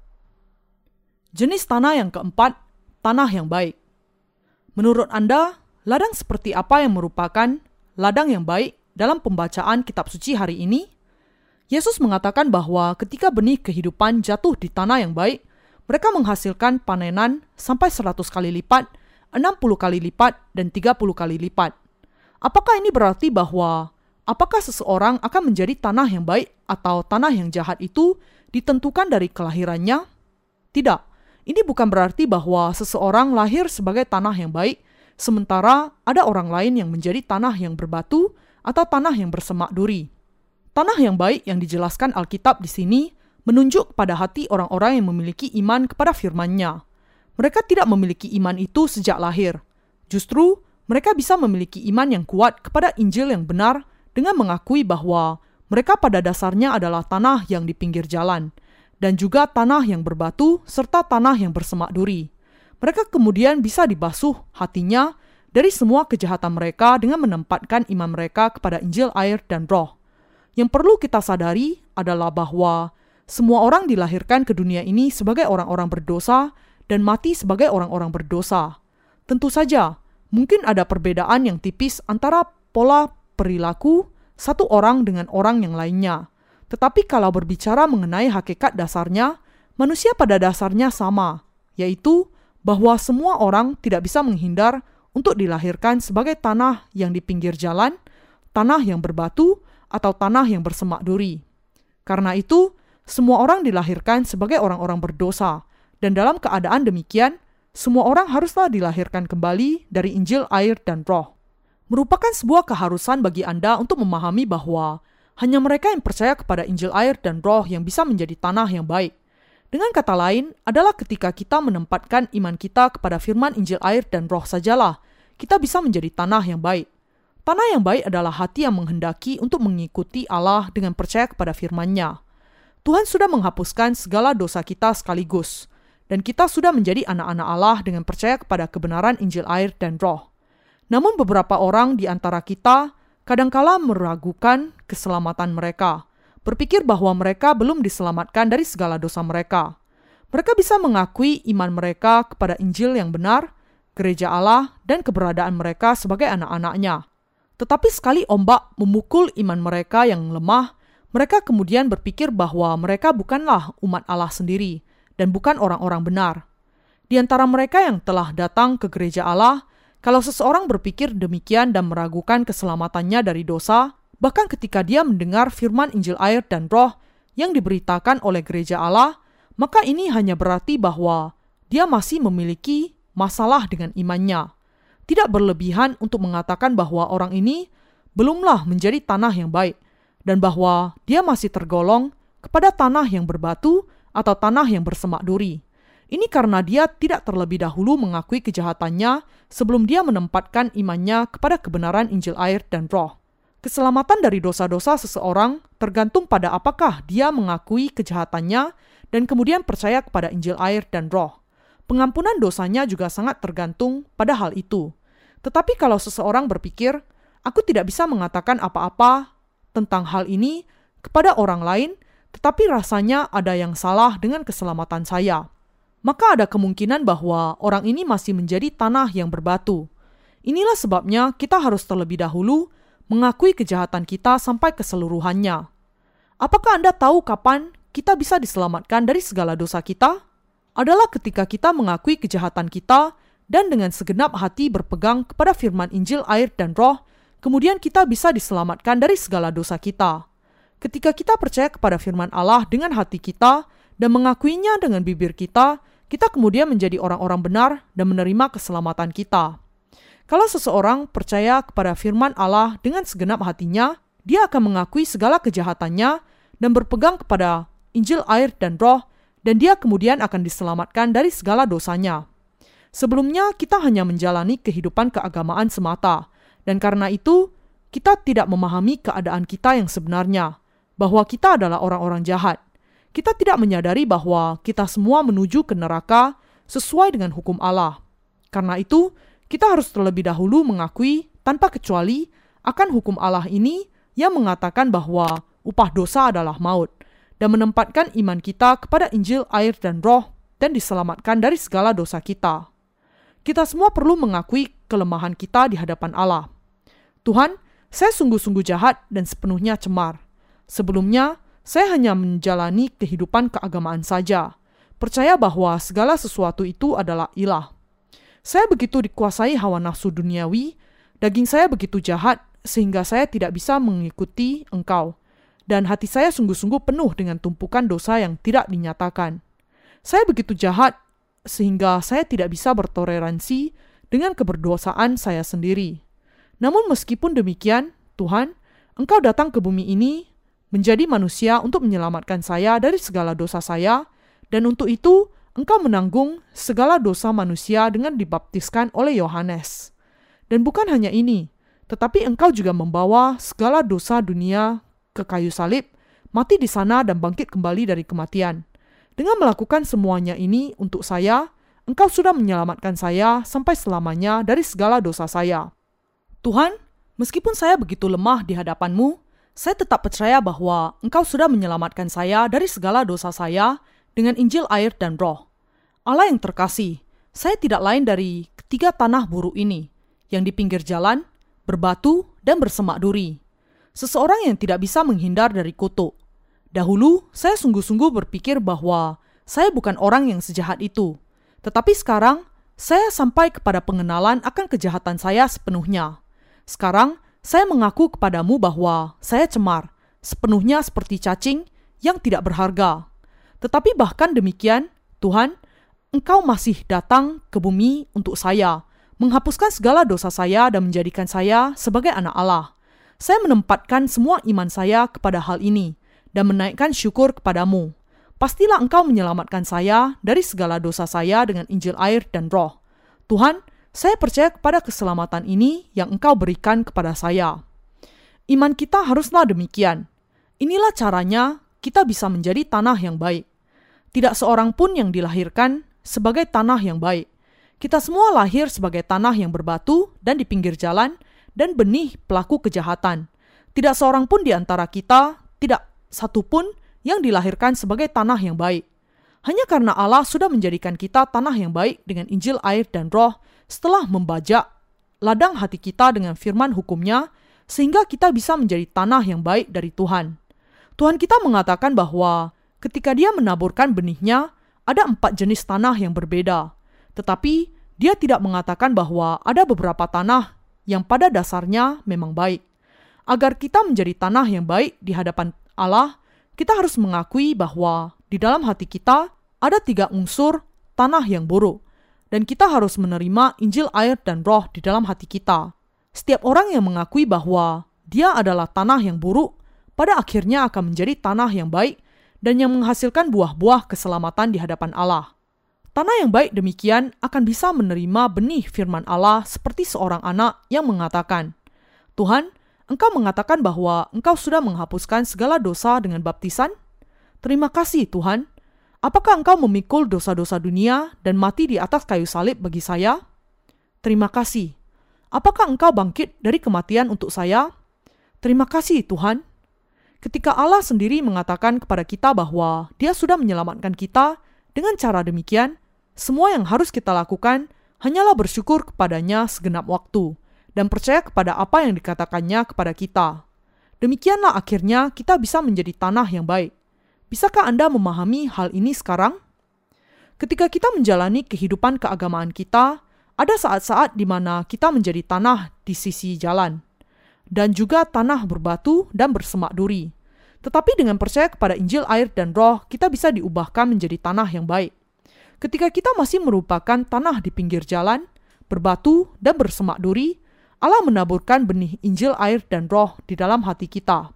Jenis tanah yang keempat, tanah yang baik. Menurut Anda, ladang seperti apa yang merupakan ladang yang baik dalam pembacaan kitab suci hari ini? Yesus mengatakan bahwa ketika benih kehidupan jatuh di tanah yang baik, mereka menghasilkan panenan sampai 100 kali lipat, 60 kali lipat, dan 30 kali lipat. Apakah ini berarti bahwa apakah seseorang akan menjadi tanah yang baik atau tanah yang jahat itu ditentukan dari kelahirannya? Tidak, ini bukan berarti bahwa seseorang lahir sebagai tanah yang baik, sementara ada orang lain yang menjadi tanah yang berbatu atau tanah yang bersemak duri. Tanah yang baik yang dijelaskan Alkitab di sini menunjuk pada hati orang-orang yang memiliki iman kepada firman-Nya. Mereka tidak memiliki iman itu sejak lahir. Justru, mereka bisa memiliki iman yang kuat kepada Injil yang benar dengan mengakui bahwa mereka pada dasarnya adalah tanah yang di pinggir jalan, dan juga tanah yang berbatu serta tanah yang bersemak duri. Mereka kemudian bisa dibasuh hatinya dari semua kejahatan mereka dengan menempatkan iman mereka kepada Injil air dan roh. Yang perlu kita sadari adalah bahwa semua orang dilahirkan ke dunia ini sebagai orang-orang berdosa dan mati sebagai orang-orang berdosa. Tentu saja, mungkin ada perbedaan yang tipis antara pola perilaku satu orang dengan orang yang lainnya. Tetapi kalau berbicara mengenai hakikat dasarnya, manusia pada dasarnya sama, yaitu bahwa semua orang tidak bisa menghindar untuk dilahirkan sebagai tanah yang di pinggir jalan, tanah yang berbatu, atau tanah yang bersemak duri. Karena itu, semua orang dilahirkan sebagai orang-orang berdosa, dan dalam keadaan demikian, semua orang haruslah dilahirkan kembali dari Injil air dan roh. Merupakan sebuah keharusan bagi Anda untuk memahami bahwa hanya mereka yang percaya kepada Injil air dan roh yang bisa menjadi tanah yang baik. Dengan kata lain, adalah ketika kita menempatkan iman kita kepada firman Injil air dan roh sajalah, kita bisa menjadi tanah yang baik. Tanah yang baik adalah hati yang menghendaki untuk mengikuti Allah dengan percaya kepada firman-Nya. Tuhan sudah menghapuskan segala dosa kita sekaligus, dan kita sudah menjadi anak-anak Allah dengan percaya kepada kebenaran Injil air dan roh. Namun beberapa orang di antara kita kadangkala meragukan keselamatan mereka, berpikir bahwa mereka belum diselamatkan dari segala dosa mereka. Mereka bisa mengakui iman mereka kepada Injil yang benar, gereja Allah, dan keberadaan mereka sebagai anak-anaknya. Tetapi sekali ombak memukul iman mereka yang lemah, mereka kemudian berpikir bahwa mereka bukanlah umat Allah sendiri dan bukan orang-orang benar. Di antara mereka yang telah datang ke gereja Allah, kalau seseorang berpikir demikian dan meragukan keselamatannya dari dosa, bahkan ketika dia mendengar firman Injil air dan roh yang diberitakan oleh gereja Allah, maka ini hanya berarti bahwa dia masih memiliki masalah dengan imannya tidak berlebihan untuk mengatakan bahwa orang ini belumlah menjadi tanah yang baik dan bahwa dia masih tergolong kepada tanah yang berbatu atau tanah yang bersemak duri. Ini karena dia tidak terlebih dahulu mengakui kejahatannya sebelum dia menempatkan imannya kepada kebenaran Injil air dan roh. Keselamatan dari dosa-dosa seseorang tergantung pada apakah dia mengakui kejahatannya dan kemudian percaya kepada Injil air dan roh. Pengampunan dosanya juga sangat tergantung pada hal itu. Tetapi kalau seseorang berpikir, aku tidak bisa mengatakan apa-apa tentang hal ini kepada orang lain, tetapi rasanya ada yang salah dengan keselamatan saya, maka ada kemungkinan bahwa orang ini masih menjadi tanah yang berbatu. Inilah sebabnya kita harus terlebih dahulu mengakui kejahatan kita sampai keseluruhannya. Apakah Anda tahu kapan kita bisa diselamatkan dari segala dosa kita? adalah ketika kita mengakui kejahatan kita dan dengan segenap hati berpegang kepada firman Injil air dan roh, kemudian kita bisa diselamatkan dari segala dosa kita. Ketika kita percaya kepada firman Allah dengan hati kita dan mengakuinya dengan bibir kita, kita kemudian menjadi orang-orang benar dan menerima keselamatan kita. Kalau seseorang percaya kepada firman Allah dengan segenap hatinya, dia akan mengakui segala kejahatannya dan berpegang kepada Injil air dan roh dan dia kemudian akan diselamatkan dari segala dosanya. Sebelumnya, kita hanya menjalani kehidupan keagamaan semata, dan karena itu kita tidak memahami keadaan kita yang sebenarnya, bahwa kita adalah orang-orang jahat. Kita tidak menyadari bahwa kita semua menuju ke neraka sesuai dengan hukum Allah. Karena itu, kita harus terlebih dahulu mengakui tanpa kecuali akan hukum Allah ini yang mengatakan bahwa upah dosa adalah maut dan menempatkan iman kita kepada Injil, air, dan roh dan diselamatkan dari segala dosa kita. kita semua perlu mengakui kelemahan kita di hadapan Allah. Tuhan, saya sungguh-sungguh jahat dan sepenuhnya cemar. Sebelumnya, saya hanya menjalani kehidupan keagamaan saja, percaya bahwa segala sesuatu itu adalah ilah. Saya begitu dikuasai hawa nafsu duniawi, daging saya begitu jahat sehingga saya tidak bisa mengikuti engkau, dan hati saya sungguh-sungguh penuh dengan tumpukan dosa yang tidak dinyatakan. Saya begitu jahat sehingga saya tidak bisa bertoleransi dengan keberdosaan saya sendiri. Namun meskipun demikian, Tuhan, Engkau datang ke bumi ini menjadi manusia untuk menyelamatkan saya dari segala dosa saya, dan untuk itu Engkau menanggung segala dosa manusia dengan dibaptiskan oleh Yohanes. Dan bukan hanya ini, tetapi Engkau juga membawa segala dosa dunia ke kayu salib, mati di sana dan bangkit kembali dari kematian. Dengan melakukan semuanya ini untuk saya, Engkau sudah menyelamatkan saya sampai selamanya dari segala dosa saya. Tuhan, meskipun saya begitu lemah di hadapan-Mu, saya tetap percaya bahwa Engkau sudah menyelamatkan saya dari segala dosa saya dengan Injil air dan roh. Allah yang terkasih, saya tidak lain dari ketiga tanah buruk ini, yang di pinggir jalan, berbatu, dan bersemak duri. Seseorang yang tidak bisa menghindar dari kutuk. Dahulu, saya sungguh-sungguh berpikir bahwa saya bukan orang yang sejahat itu. Tetapi sekarang, saya sampai kepada pengenalan akan kejahatan saya sepenuhnya. Sekarang, saya mengaku kepadamu bahwa saya cemar, sepenuhnya seperti cacing yang tidak berharga. Tetapi bahkan demikian, Tuhan, Engkau masih datang ke bumi untuk saya, menghapuskan segala dosa saya dan menjadikan saya sebagai anak Allah. Saya menempatkan semua iman saya kepada hal ini, dan menaikkan syukur kepadamu. Pastilah engkau menyelamatkan saya dari segala dosa saya dengan Injil air dan roh. Tuhan, saya percaya kepada keselamatan ini yang engkau berikan kepada saya. Iman kita haruslah demikian. Inilah caranya kita bisa menjadi tanah yang baik. Tidak seorang pun yang dilahirkan sebagai tanah yang baik. Kita semua lahir sebagai tanah yang berbatu dan di pinggir jalan dan benih pelaku kejahatan. Tidak seorang pun di antara kita tidak satupun yang dilahirkan sebagai tanah yang baik. Hanya karena Allah sudah menjadikan kita tanah yang baik dengan Injil air dan roh setelah membajak ladang hati kita dengan firman hukumnya, sehingga kita bisa menjadi tanah yang baik dari Tuhan. Tuhan kita mengatakan bahwa ketika dia menaburkan benihnya, ada empat jenis tanah yang berbeda. Tetapi dia tidak mengatakan bahwa ada beberapa tanah yang pada dasarnya memang baik. Agar kita menjadi tanah yang baik di hadapan Allah, kita harus mengakui bahwa di dalam hati kita ada tiga unsur tanah yang buruk, dan kita harus menerima Injil air dan roh di dalam hati kita. Setiap orang yang mengakui bahwa dia adalah tanah yang buruk, pada akhirnya akan menjadi tanah yang baik dan yang menghasilkan buah-buah keselamatan di hadapan Allah. Tanah yang baik demikian akan bisa menerima benih firman Allah seperti seorang anak yang mengatakan, Tuhan, Engkau mengatakan bahwa Engkau sudah menghapuskan segala dosa dengan baptisan? Terima kasih, Tuhan. Apakah Engkau memikul dosa-dosa dunia dan mati di atas kayu salib bagi saya? Terima kasih. Apakah Engkau bangkit dari kematian untuk saya? Terima kasih, Tuhan. Ketika Allah sendiri mengatakan kepada kita bahwa Dia sudah menyelamatkan kita dengan cara demikian, semua yang harus kita lakukan hanyalah bersyukur kepadanya segenap waktu dan percaya kepada apa yang dikatakannya kepada kita. Demikianlah akhirnya kita bisa menjadi tanah yang baik. Bisakah Anda memahami hal ini sekarang? Ketika kita menjalani kehidupan keagamaan kita, ada saat-saat di mana kita menjadi tanah di sisi jalan, dan juga tanah berbatu dan bersemak duri. Tetapi dengan percaya kepada Injil air dan roh, kita bisa diubahkan menjadi tanah yang baik. Ketika kita masih merupakan tanah di pinggir jalan, berbatu dan bersemak duri, Allah menaburkan benih Injil air dan roh di dalam hati kita.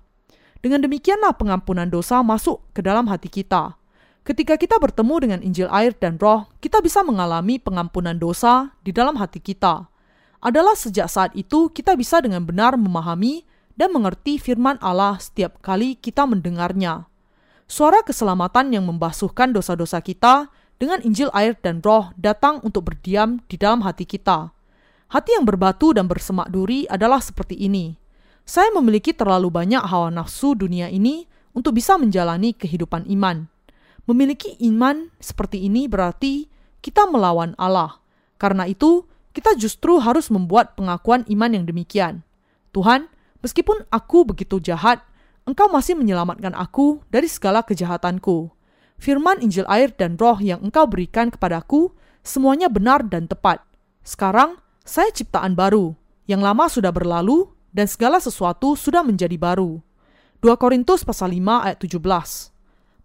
Dengan demikianlah pengampunan dosa masuk ke dalam hati kita. Ketika kita bertemu dengan Injil air dan roh, kita bisa mengalami pengampunan dosa di dalam hati kita. Adalah sejak saat itu kita bisa dengan benar memahami dan mengerti firman Allah setiap kali kita mendengarnya. Suara keselamatan yang membasuhkan dosa-dosa kita dengan Injil air dan roh datang untuk berdiam di dalam hati kita. Hati yang berbatu dan bersemak duri adalah seperti ini. Saya memiliki terlalu banyak hawa nafsu dunia ini untuk bisa menjalani kehidupan iman. Memiliki iman seperti ini berarti kita melawan Allah. Karena itu, kita justru harus membuat pengakuan iman yang demikian. Tuhan, meskipun aku begitu jahat, Engkau masih menyelamatkan aku dari segala kejahatanku. Firman Injil air dan roh yang Engkau berikan kepadaku semuanya benar dan tepat. Sekarang, saya ciptaan baru, yang lama sudah berlalu, dan segala sesuatu sudah menjadi baru. 2 Korintus pasal 5 ayat 17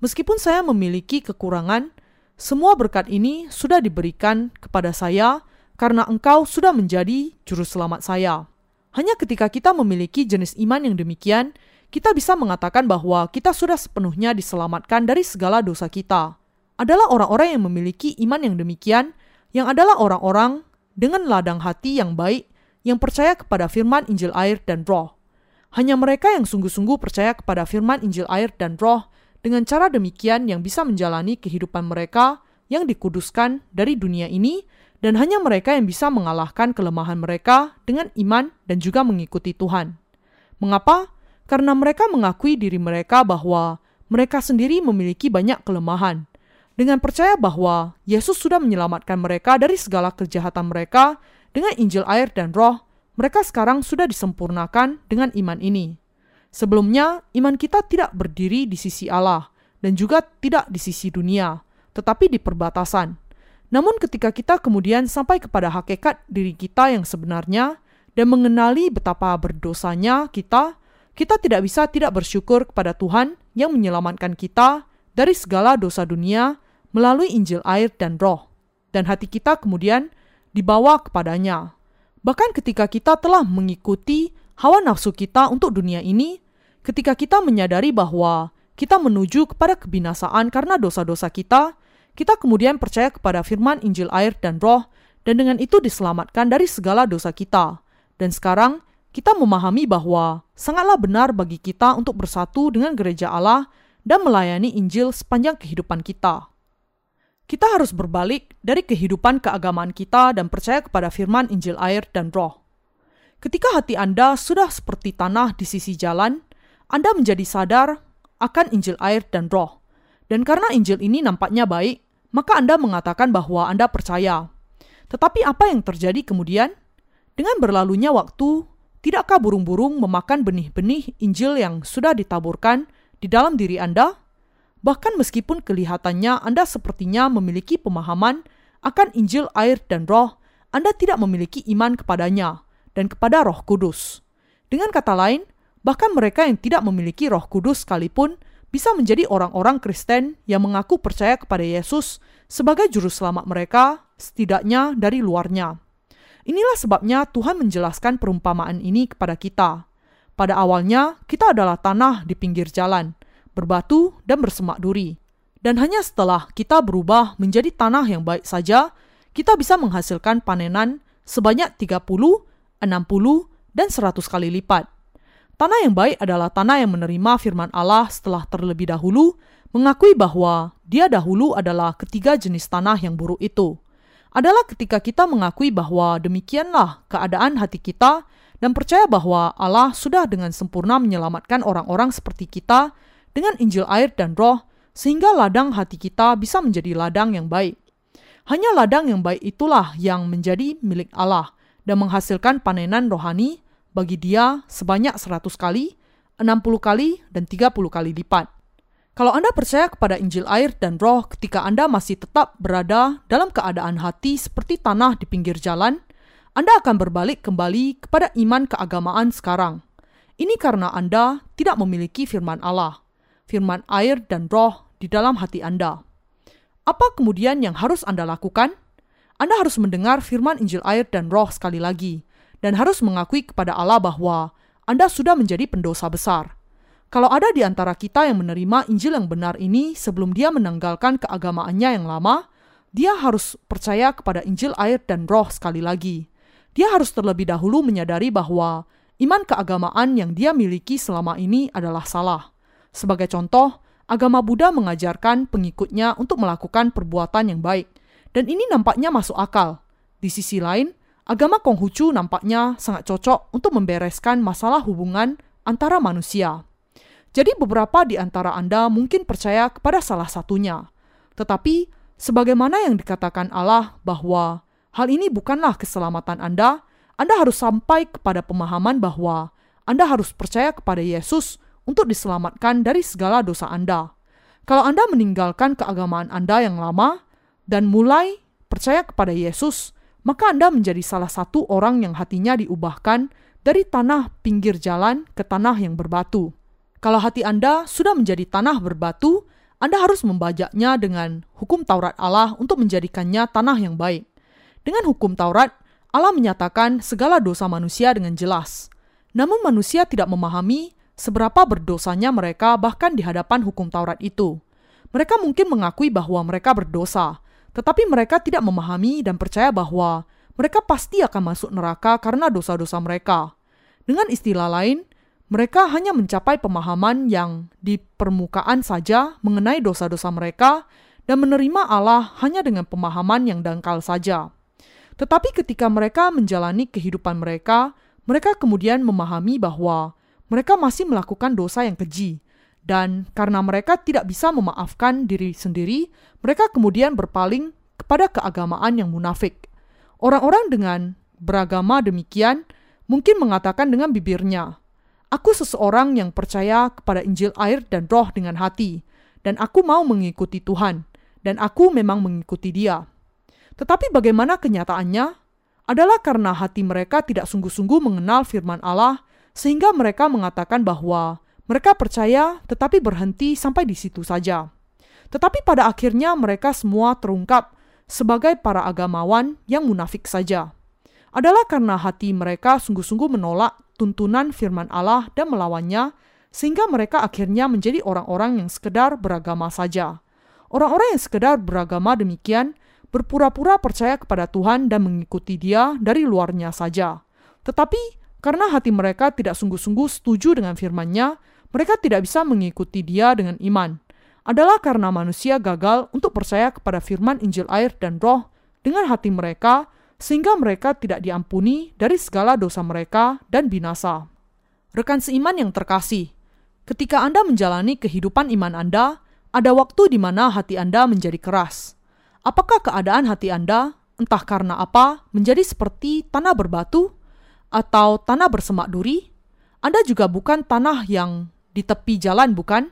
Meskipun saya memiliki kekurangan, semua berkat ini sudah diberikan kepada saya karena engkau sudah menjadi juru selamat saya. Hanya ketika kita memiliki jenis iman yang demikian, kita bisa mengatakan bahwa kita sudah sepenuhnya diselamatkan dari segala dosa kita. Adalah orang-orang yang memiliki iman yang demikian, yang adalah orang-orang dengan ladang hati yang baik, yang percaya kepada firman Injil air dan roh. Hanya mereka yang sungguh-sungguh percaya kepada firman Injil air dan roh dengan cara demikian yang bisa menjalani kehidupan mereka yang dikuduskan dari dunia ini dan hanya mereka yang bisa mengalahkan kelemahan mereka dengan iman dan juga mengikuti Tuhan. Mengapa? Karena mereka mengakui diri mereka bahwa mereka sendiri memiliki banyak kelemahan. Dengan percaya bahwa Yesus sudah menyelamatkan mereka dari segala kejahatan mereka dengan Injil air dan roh, mereka sekarang sudah disempurnakan dengan iman ini. Sebelumnya, iman kita tidak berdiri di sisi Allah dan juga tidak di sisi dunia, tetapi di perbatasan. Namun ketika kita kemudian sampai kepada hakikat diri kita yang sebenarnya dan mengenali betapa berdosanya kita, kita tidak bisa tidak bersyukur kepada Tuhan yang menyelamatkan kita dari segala dosa dunia melalui Injil air dan roh. Dan hati kita kemudian dibawa kepadanya. Bahkan ketika kita telah mengikuti hawa nafsu kita untuk dunia ini, Ketika kita menyadari bahwa kita menuju kepada kebinasaan karena dosa-dosa kita, kita kemudian percaya kepada firman Injil air dan roh, dan dengan itu diselamatkan dari segala dosa kita. Dan sekarang, kita memahami bahwa sangatlah benar bagi kita untuk bersatu dengan gereja Allah dan melayani Injil sepanjang kehidupan kita. Kita harus berbalik dari kehidupan keagamaan kita dan percaya kepada firman Injil air dan roh. Ketika hati Anda sudah seperti tanah di sisi jalan, anda menjadi sadar akan Injil air dan roh. Dan karena Injil ini nampaknya baik, maka Anda mengatakan bahwa Anda percaya. Tetapi apa yang terjadi kemudian? Dengan berlalunya waktu, tidakkah burung-burung memakan benih-benih Injil yang sudah ditaburkan di dalam diri Anda? Bahkan meskipun kelihatannya Anda sepertinya memiliki pemahaman akan Injil air dan roh, Anda tidak memiliki iman kepadanya dan kepada roh kudus. Dengan kata lain, Bahkan mereka yang tidak memiliki Roh Kudus sekalipun bisa menjadi orang-orang Kristen yang mengaku percaya kepada Yesus sebagai juru selamat mereka, setidaknya dari luarnya. Inilah sebabnya Tuhan menjelaskan perumpamaan ini kepada kita. Pada awalnya, kita adalah tanah di pinggir jalan, berbatu dan bersemak duri. Dan hanya setelah kita berubah menjadi tanah yang baik saja, kita bisa menghasilkan panenan sebanyak 30, 60, dan 100 kali lipat. Tanah yang baik adalah tanah yang menerima firman Allah setelah terlebih dahulu mengakui bahwa dia dahulu adalah ketiga jenis tanah yang buruk itu. Adalah ketika kita mengakui bahwa demikianlah keadaan hati kita dan percaya bahwa Allah sudah dengan sempurna menyelamatkan orang-orang seperti kita dengan Injil air dan roh sehingga ladang hati kita bisa menjadi ladang yang baik. Hanya ladang yang baik itulah yang menjadi milik Allah dan menghasilkan panenan rohani bagi dia sebanyak 100 kali, 60 kali, dan 30 kali lipat. Kalau Anda percaya kepada Injil air dan roh ketika Anda masih tetap berada dalam keadaan hati seperti tanah di pinggir jalan, Anda akan berbalik kembali kepada iman keagamaan sekarang. Ini karena Anda tidak memiliki firman Allah, firman air dan roh di dalam hati Anda. Apa kemudian yang harus Anda lakukan? Anda harus mendengar firman Injil air dan roh sekali lagi, dan harus mengakui kepada Allah bahwa Anda sudah menjadi pendosa besar. Kalau ada di antara kita yang menerima Injil yang benar ini sebelum dia menanggalkan keagamaannya yang lama, dia harus percaya kepada Injil air dan roh sekali lagi. Dia harus terlebih dahulu menyadari bahwa iman keagamaan yang dia miliki selama ini adalah salah. Sebagai contoh, agama Buddha mengajarkan pengikutnya untuk melakukan perbuatan yang baik, dan ini nampaknya masuk akal. Di sisi lain, Agama Konghucu nampaknya sangat cocok untuk membereskan masalah hubungan antara manusia. Jadi beberapa di antara Anda mungkin percaya kepada salah satunya. Tetapi sebagaimana yang dikatakan Allah bahwa Hal ini bukanlah keselamatan Anda. Anda harus sampai kepada pemahaman bahwa Anda harus percaya kepada Yesus untuk diselamatkan dari segala dosa Anda. Kalau Anda meninggalkan keagamaan Anda yang lama dan mulai percaya kepada Yesus, maka Anda menjadi salah satu orang yang hatinya diubahkan dari tanah pinggir jalan ke tanah yang berbatu. Kalau hati Anda sudah menjadi tanah berbatu, Anda harus membajaknya dengan hukum Taurat Allah untuk menjadikannya tanah yang baik. Dengan hukum Taurat, Allah menyatakan segala dosa manusia dengan jelas. Namun manusia tidak memahami seberapa berdosanya mereka bahkan di hadapan hukum Taurat itu. Mereka mungkin mengakui bahwa mereka berdosa, tetapi mereka tidak memahami dan percaya bahwa mereka pasti akan masuk neraka karena dosa-dosa mereka. Dengan istilah lain, mereka hanya mencapai pemahaman yang di permukaan saja mengenai dosa-dosa mereka dan menerima Allah hanya dengan pemahaman yang dangkal saja. Tetapi ketika mereka menjalani kehidupan mereka, mereka kemudian memahami bahwa mereka masih melakukan dosa yang keji, dan karena mereka tidak bisa memaafkan diri sendiri, mereka kemudian berpaling kepada keagamaan yang munafik. Orang-orang dengan beragama demikian mungkin mengatakan dengan bibirnya, "Aku seseorang yang percaya kepada Injil air dan Roh dengan hati, dan aku mau mengikuti Tuhan, dan aku memang mengikuti Dia." Tetapi bagaimana kenyataannya? Adalah karena hati mereka tidak sungguh-sungguh mengenal firman Allah, sehingga mereka mengatakan bahwa mereka percaya tetapi berhenti sampai di situ saja. Tetapi pada akhirnya mereka semua terungkap sebagai para agamawan yang munafik saja. Adalah karena hati mereka sungguh-sungguh menolak tuntunan firman Allah dan melawannya, sehingga mereka akhirnya menjadi orang-orang yang sekedar beragama saja. Orang-orang yang sekedar beragama demikian berpura-pura percaya kepada Tuhan dan mengikuti Dia dari luarnya saja. Tetapi karena hati mereka tidak sungguh-sungguh setuju dengan firman-Nya, mereka tidak bisa mengikuti Dia dengan iman. Adalah karena manusia gagal untuk percaya kepada firman Injil air dan Roh dengan hati mereka, sehingga mereka tidak diampuni dari segala dosa mereka dan binasa. Rekan seiman yang terkasih, ketika Anda menjalani kehidupan iman Anda, ada waktu di mana hati Anda menjadi keras. Apakah keadaan hati Anda, entah karena apa, menjadi seperti tanah berbatu atau tanah bersemak duri? Anda juga bukan tanah yang di tepi jalan, bukan?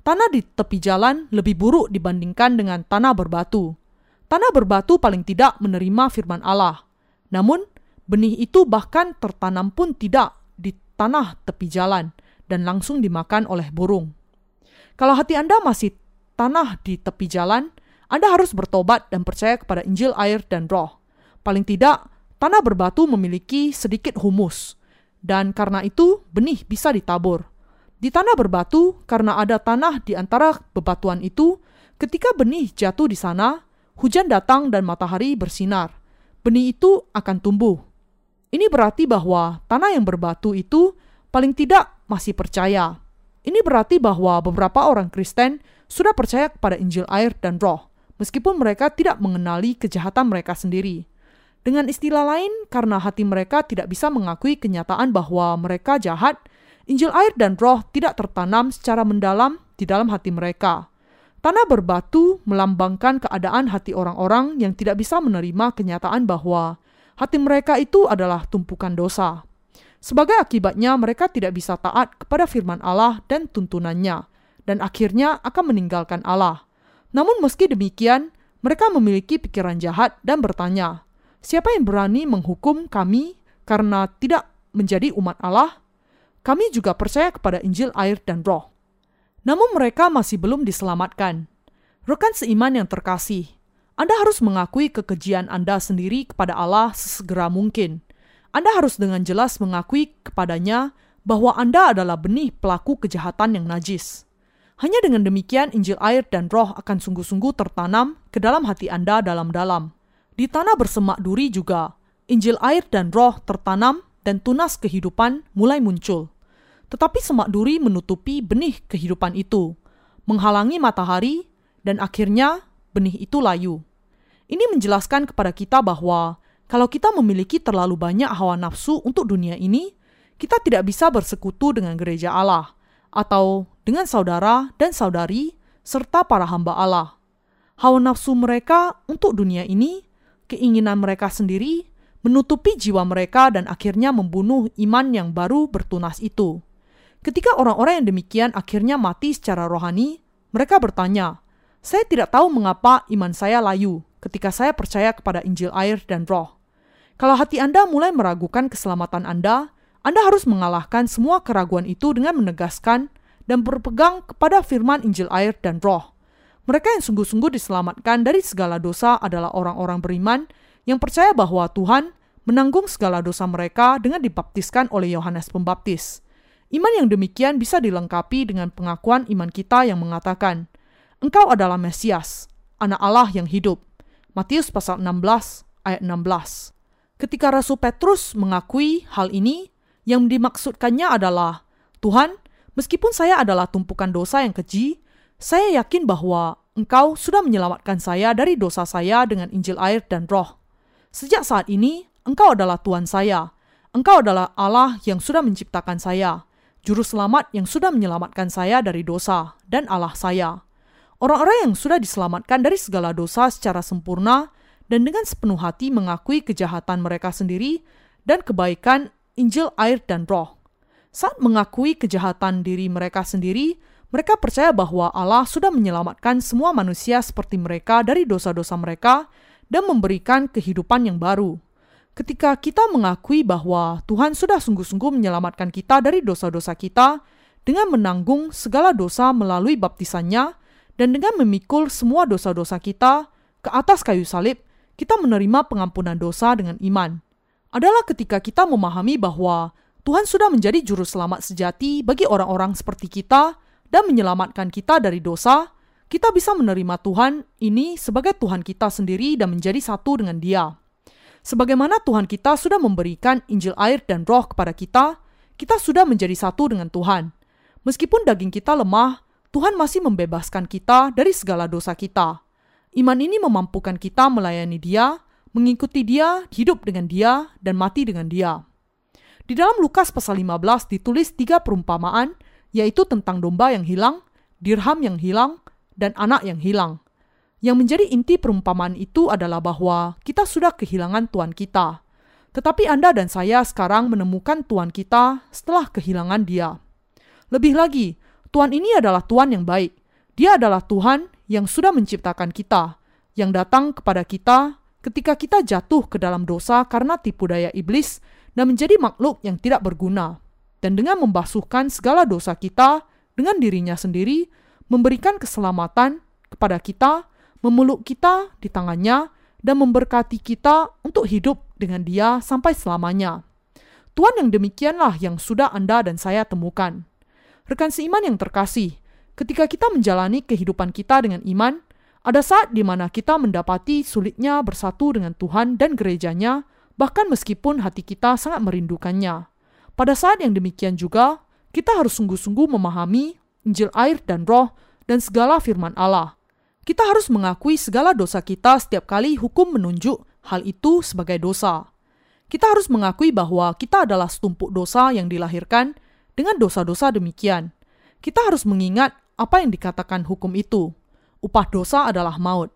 Tanah di tepi jalan lebih buruk dibandingkan dengan tanah berbatu. Tanah berbatu paling tidak menerima firman Allah. Namun, benih itu bahkan tertanam pun tidak di tanah tepi jalan dan langsung dimakan oleh burung. Kalau hati Anda masih tanah di tepi jalan, anda harus bertobat dan percaya kepada Injil air dan roh. Paling tidak, tanah berbatu memiliki sedikit humus, dan karena itu benih bisa ditabur. Di tanah berbatu, karena ada tanah di antara bebatuan itu, ketika benih jatuh di sana, hujan datang dan matahari bersinar. Benih itu akan tumbuh. Ini berarti bahwa tanah yang berbatu itu paling tidak masih percaya. Ini berarti bahwa beberapa orang Kristen sudah percaya kepada Injil air dan roh meskipun mereka tidak mengenali kejahatan mereka sendiri. Dengan istilah lain, karena hati mereka tidak bisa mengakui kenyataan bahwa mereka jahat, Injil air dan roh tidak tertanam secara mendalam di dalam hati mereka. Tanah berbatu melambangkan keadaan hati orang-orang yang tidak bisa menerima kenyataan bahwa hati mereka itu adalah tumpukan dosa. Sebagai akibatnya, mereka tidak bisa taat kepada firman Allah dan tuntunannya, dan akhirnya akan meninggalkan Allah. Namun meski demikian, mereka memiliki pikiran jahat dan bertanya, siapa yang berani menghukum kami karena tidak menjadi umat Allah? Kami juga percaya kepada Injil air dan roh. Namun mereka masih belum diselamatkan. Rekan seiman yang terkasih, Anda harus mengakui kekejian Anda sendiri kepada Allah sesegera mungkin. Anda harus dengan jelas mengakui kepadanya bahwa Anda adalah benih pelaku kejahatan yang najis. Hanya dengan demikian Injil air dan roh akan sungguh-sungguh tertanam ke dalam hati Anda dalam-dalam. Di tanah bersemak duri juga, Injil air dan roh tertanam dan tunas kehidupan mulai muncul. Tetapi semak duri menutupi benih kehidupan itu, menghalangi matahari, dan akhirnya benih itu layu. Ini menjelaskan kepada kita bahwa kalau kita memiliki terlalu banyak hawa nafsu untuk dunia ini, kita tidak bisa bersekutu dengan gereja Allah, atau dengan saudara dan saudari serta para hamba Allah. Hawa nafsu mereka untuk dunia ini keinginan mereka sendiri, menutupi jiwa mereka dan akhirnya membunuh iman yang baru bertunas itu. Ketika orang-orang yang demikian akhirnya mati secara rohani, mereka bertanya, "Saya tidak tahu mengapa iman saya layu ketika saya percaya kepada Injil air dan Roh." Kalau hati Anda mulai meragukan keselamatan Anda, Anda harus mengalahkan semua keraguan itu dengan menegaskan dan berpegang kepada firman Injil air dan Roh. Mereka yang sungguh-sungguh diselamatkan dari segala dosa adalah orang-orang beriman yang percaya bahwa Tuhan menanggung segala dosa mereka dengan dibaptiskan oleh Yohanes Pembaptis. Iman yang demikian bisa dilengkapi dengan pengakuan iman kita yang mengatakan, Engkau adalah Mesias, anak Allah yang hidup. Matius pasal 16 ayat 16. Ketika Rasul Petrus mengakui hal ini, yang dimaksudkannya adalah, Tuhan, meskipun saya adalah tumpukan dosa yang keji, saya yakin bahwa Engkau sudah menyelamatkan saya dari dosa saya dengan Injil air dan roh. Sejak saat ini, Engkau adalah Tuhan saya. Engkau adalah Allah yang sudah menciptakan saya juru selamat yang sudah menyelamatkan saya dari dosa dan Allah saya. Orang-orang yang sudah diselamatkan dari segala dosa secara sempurna dan dengan sepenuh hati mengakui kejahatan mereka sendiri dan kebaikan Injil air dan roh. Saat mengakui kejahatan diri mereka sendiri, mereka percaya bahwa Allah sudah menyelamatkan semua manusia seperti mereka dari dosa-dosa mereka dan memberikan kehidupan yang baru ketika kita mengakui bahwa Tuhan sudah sungguh-sungguh menyelamatkan kita dari dosa-dosa kita dengan menanggung segala dosa melalui baptisannya dan dengan memikul semua dosa-dosa kita ke atas kayu salib, kita menerima pengampunan dosa dengan iman. Adalah ketika kita memahami bahwa Tuhan sudah menjadi juru selamat sejati bagi orang-orang seperti kita dan menyelamatkan kita dari dosa, kita bisa menerima Tuhan ini sebagai Tuhan kita sendiri dan menjadi satu dengan Dia. Sebagaimana Tuhan kita sudah memberikan Injil air dan roh kepada kita, kita sudah menjadi satu dengan Tuhan. Meskipun daging kita lemah, Tuhan masih membebaskan kita dari segala dosa kita. Iman ini memampukan kita melayani Dia, mengikuti Dia, hidup dengan Dia, dan mati dengan Dia. Di dalam Lukas pasal 15 ditulis tiga perumpamaan, yaitu tentang domba yang hilang, dirham yang hilang, dan anak yang hilang. Yang menjadi inti perumpamaan itu adalah bahwa kita sudah kehilangan Tuhan kita. Tetapi Anda dan saya sekarang menemukan Tuhan kita setelah kehilangan Dia. Lebih lagi, Tuhan ini adalah Tuhan yang baik. Dia adalah Tuhan yang sudah menciptakan kita, yang datang kepada kita ketika kita jatuh ke dalam dosa karena tipu daya iblis dan menjadi makhluk yang tidak berguna. Dan dengan membasuhkan segala dosa kita dengan dirinya sendiri, memberikan keselamatan kepada kita memeluk kita di tangannya, dan memberkati kita untuk hidup dengan dia sampai selamanya. Tuhan yang demikianlah yang sudah Anda dan saya temukan. Rekan seiman yang terkasih, ketika kita menjalani kehidupan kita dengan iman, ada saat di mana kita mendapati sulitnya bersatu dengan Tuhan dan gerejanya, bahkan meskipun hati kita sangat merindukannya. Pada saat yang demikian juga, kita harus sungguh-sungguh memahami Injil air dan roh dan segala firman Allah. Kita harus mengakui segala dosa kita setiap kali hukum menunjuk hal itu sebagai dosa. Kita harus mengakui bahwa kita adalah setumpuk dosa yang dilahirkan dengan dosa-dosa demikian. Kita harus mengingat apa yang dikatakan hukum itu. Upah dosa adalah maut.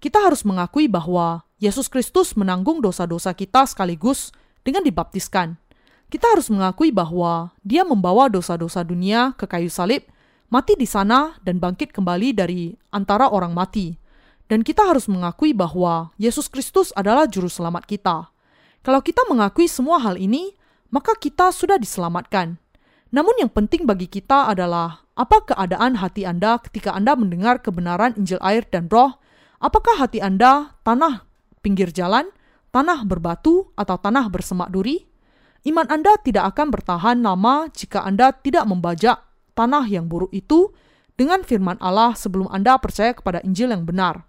Kita harus mengakui bahwa Yesus Kristus menanggung dosa-dosa kita sekaligus dengan dibaptiskan. Kita harus mengakui bahwa Dia membawa dosa-dosa dunia ke kayu salib mati di sana dan bangkit kembali dari antara orang mati. Dan kita harus mengakui bahwa Yesus Kristus adalah juru selamat kita. Kalau kita mengakui semua hal ini, maka kita sudah diselamatkan. Namun yang penting bagi kita adalah apa keadaan hati Anda ketika Anda mendengar kebenaran Injil air dan roh? Apakah hati Anda tanah pinggir jalan, tanah berbatu, atau tanah bersemak duri? Iman Anda tidak akan bertahan lama jika Anda tidak membajak tanah yang buruk itu dengan firman Allah sebelum Anda percaya kepada Injil yang benar.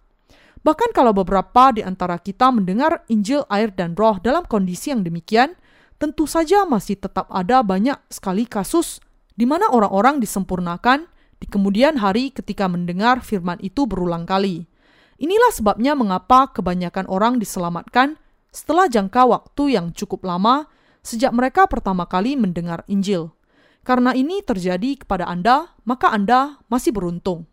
Bahkan kalau beberapa di antara kita mendengar Injil air dan roh dalam kondisi yang demikian, tentu saja masih tetap ada banyak sekali kasus di mana orang-orang disempurnakan di kemudian hari ketika mendengar firman itu berulang kali. Inilah sebabnya mengapa kebanyakan orang diselamatkan setelah jangka waktu yang cukup lama sejak mereka pertama kali mendengar Injil. Karena ini terjadi kepada Anda, maka Anda masih beruntung.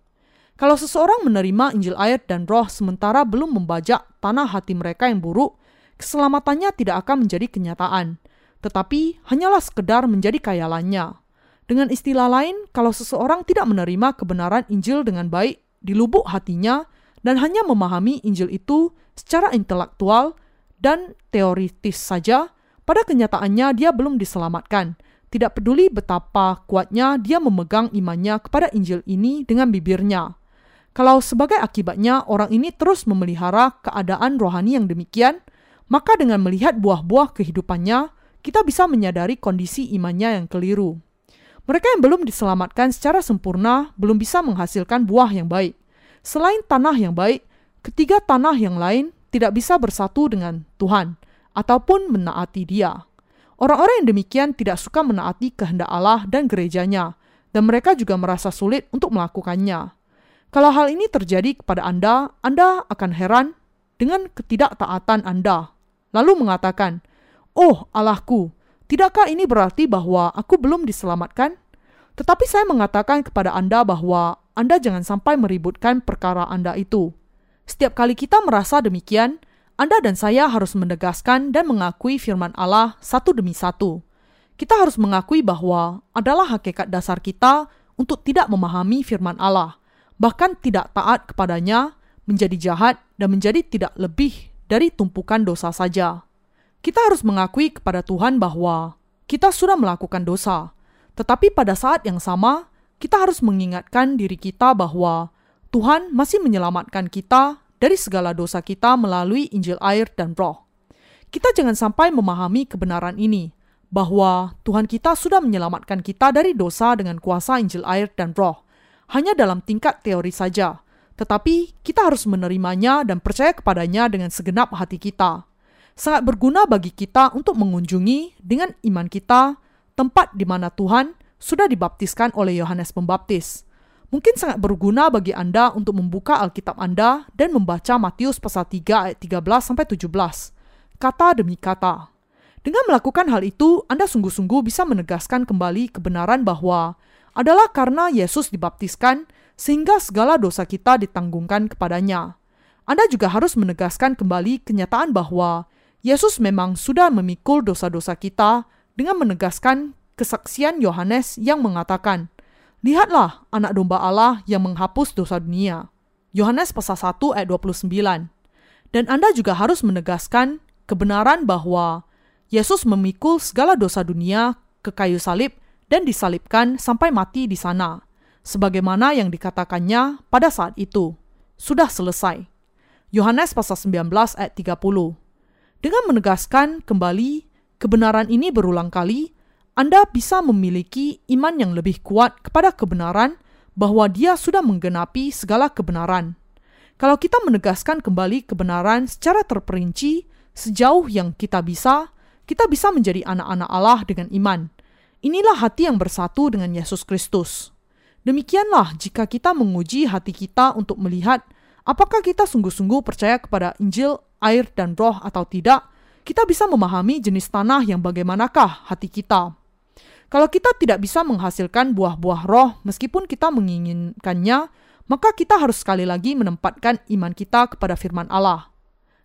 Kalau seseorang menerima Injil air dan roh sementara belum membajak tanah hati mereka yang buruk, keselamatannya tidak akan menjadi kenyataan, tetapi hanyalah sekedar menjadi kayalannya. Dengan istilah lain, kalau seseorang tidak menerima kebenaran Injil dengan baik di lubuk hatinya dan hanya memahami Injil itu secara intelektual dan teoritis saja, pada kenyataannya dia belum diselamatkan. Tidak peduli betapa kuatnya dia memegang imannya kepada Injil ini dengan bibirnya. Kalau sebagai akibatnya orang ini terus memelihara keadaan rohani yang demikian, maka dengan melihat buah-buah kehidupannya, kita bisa menyadari kondisi imannya yang keliru. Mereka yang belum diselamatkan secara sempurna belum bisa menghasilkan buah yang baik. Selain tanah yang baik, ketiga tanah yang lain tidak bisa bersatu dengan Tuhan ataupun menaati Dia. Orang-orang yang demikian tidak suka menaati kehendak Allah dan gerejanya, dan mereka juga merasa sulit untuk melakukannya. Kalau hal ini terjadi kepada Anda, Anda akan heran dengan ketidaktaatan Anda, lalu mengatakan, "Oh Allahku, tidakkah ini berarti bahwa aku belum diselamatkan?" Tetapi saya mengatakan kepada Anda bahwa Anda jangan sampai meributkan perkara Anda itu. Setiap kali kita merasa demikian, anda dan saya harus menegaskan dan mengakui firman Allah satu demi satu. Kita harus mengakui bahwa adalah hakikat dasar kita untuk tidak memahami firman Allah, bahkan tidak taat kepadanya, menjadi jahat, dan menjadi tidak lebih dari tumpukan dosa saja. Kita harus mengakui kepada Tuhan bahwa kita sudah melakukan dosa, tetapi pada saat yang sama, kita harus mengingatkan diri kita bahwa Tuhan masih menyelamatkan kita dari segala dosa kita melalui Injil air dan roh. Kita jangan sampai memahami kebenaran ini, bahwa Tuhan kita sudah menyelamatkan kita dari dosa dengan kuasa Injil air dan roh, hanya dalam tingkat teori saja, tetapi kita harus menerimanya dan percaya kepadanya dengan segenap hati kita. Sangat berguna bagi kita untuk mengunjungi dengan iman kita tempat di mana Tuhan sudah dibaptiskan oleh Yohanes Pembaptis Mungkin sangat berguna bagi Anda untuk membuka Alkitab Anda dan membaca Matius pasal 3 ayat 13 sampai 17. Kata demi kata. Dengan melakukan hal itu, Anda sungguh-sungguh bisa menegaskan kembali kebenaran bahwa adalah karena Yesus dibaptiskan sehingga segala dosa kita ditanggungkan kepadanya. Anda juga harus menegaskan kembali kenyataan bahwa Yesus memang sudah memikul dosa-dosa kita dengan menegaskan kesaksian Yohanes yang mengatakan, Lihatlah anak domba Allah yang menghapus dosa dunia. Yohanes pasal 1 ayat 29. Dan Anda juga harus menegaskan kebenaran bahwa Yesus memikul segala dosa dunia ke kayu salib dan disalibkan sampai mati di sana, sebagaimana yang dikatakannya pada saat itu. Sudah selesai. Yohanes pasal 19 ayat 30. Dengan menegaskan kembali kebenaran ini berulang kali, anda bisa memiliki iman yang lebih kuat kepada kebenaran bahwa Dia sudah menggenapi segala kebenaran. Kalau kita menegaskan kembali kebenaran secara terperinci sejauh yang kita bisa, kita bisa menjadi anak-anak Allah dengan iman. Inilah hati yang bersatu dengan Yesus Kristus. Demikianlah jika kita menguji hati kita untuk melihat apakah kita sungguh-sungguh percaya kepada Injil, air, dan roh atau tidak, kita bisa memahami jenis tanah yang bagaimanakah hati kita. Kalau kita tidak bisa menghasilkan buah-buah roh meskipun kita menginginkannya, maka kita harus sekali lagi menempatkan iman kita kepada firman Allah.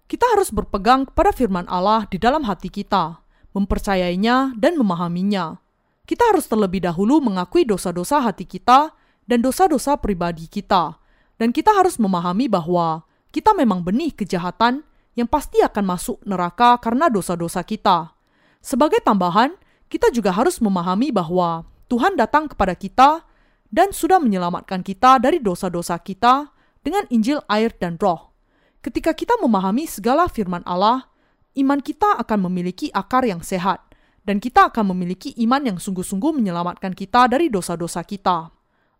Kita harus berpegang kepada firman Allah di dalam hati kita, mempercayainya dan memahaminya. Kita harus terlebih dahulu mengakui dosa-dosa hati kita dan dosa-dosa pribadi kita, dan kita harus memahami bahwa kita memang benih kejahatan yang pasti akan masuk neraka karena dosa-dosa kita. Sebagai tambahan, kita juga harus memahami bahwa Tuhan datang kepada kita dan sudah menyelamatkan kita dari dosa-dosa kita dengan Injil, air, dan Roh. Ketika kita memahami segala firman Allah, iman kita akan memiliki akar yang sehat, dan kita akan memiliki iman yang sungguh-sungguh menyelamatkan kita dari dosa-dosa kita.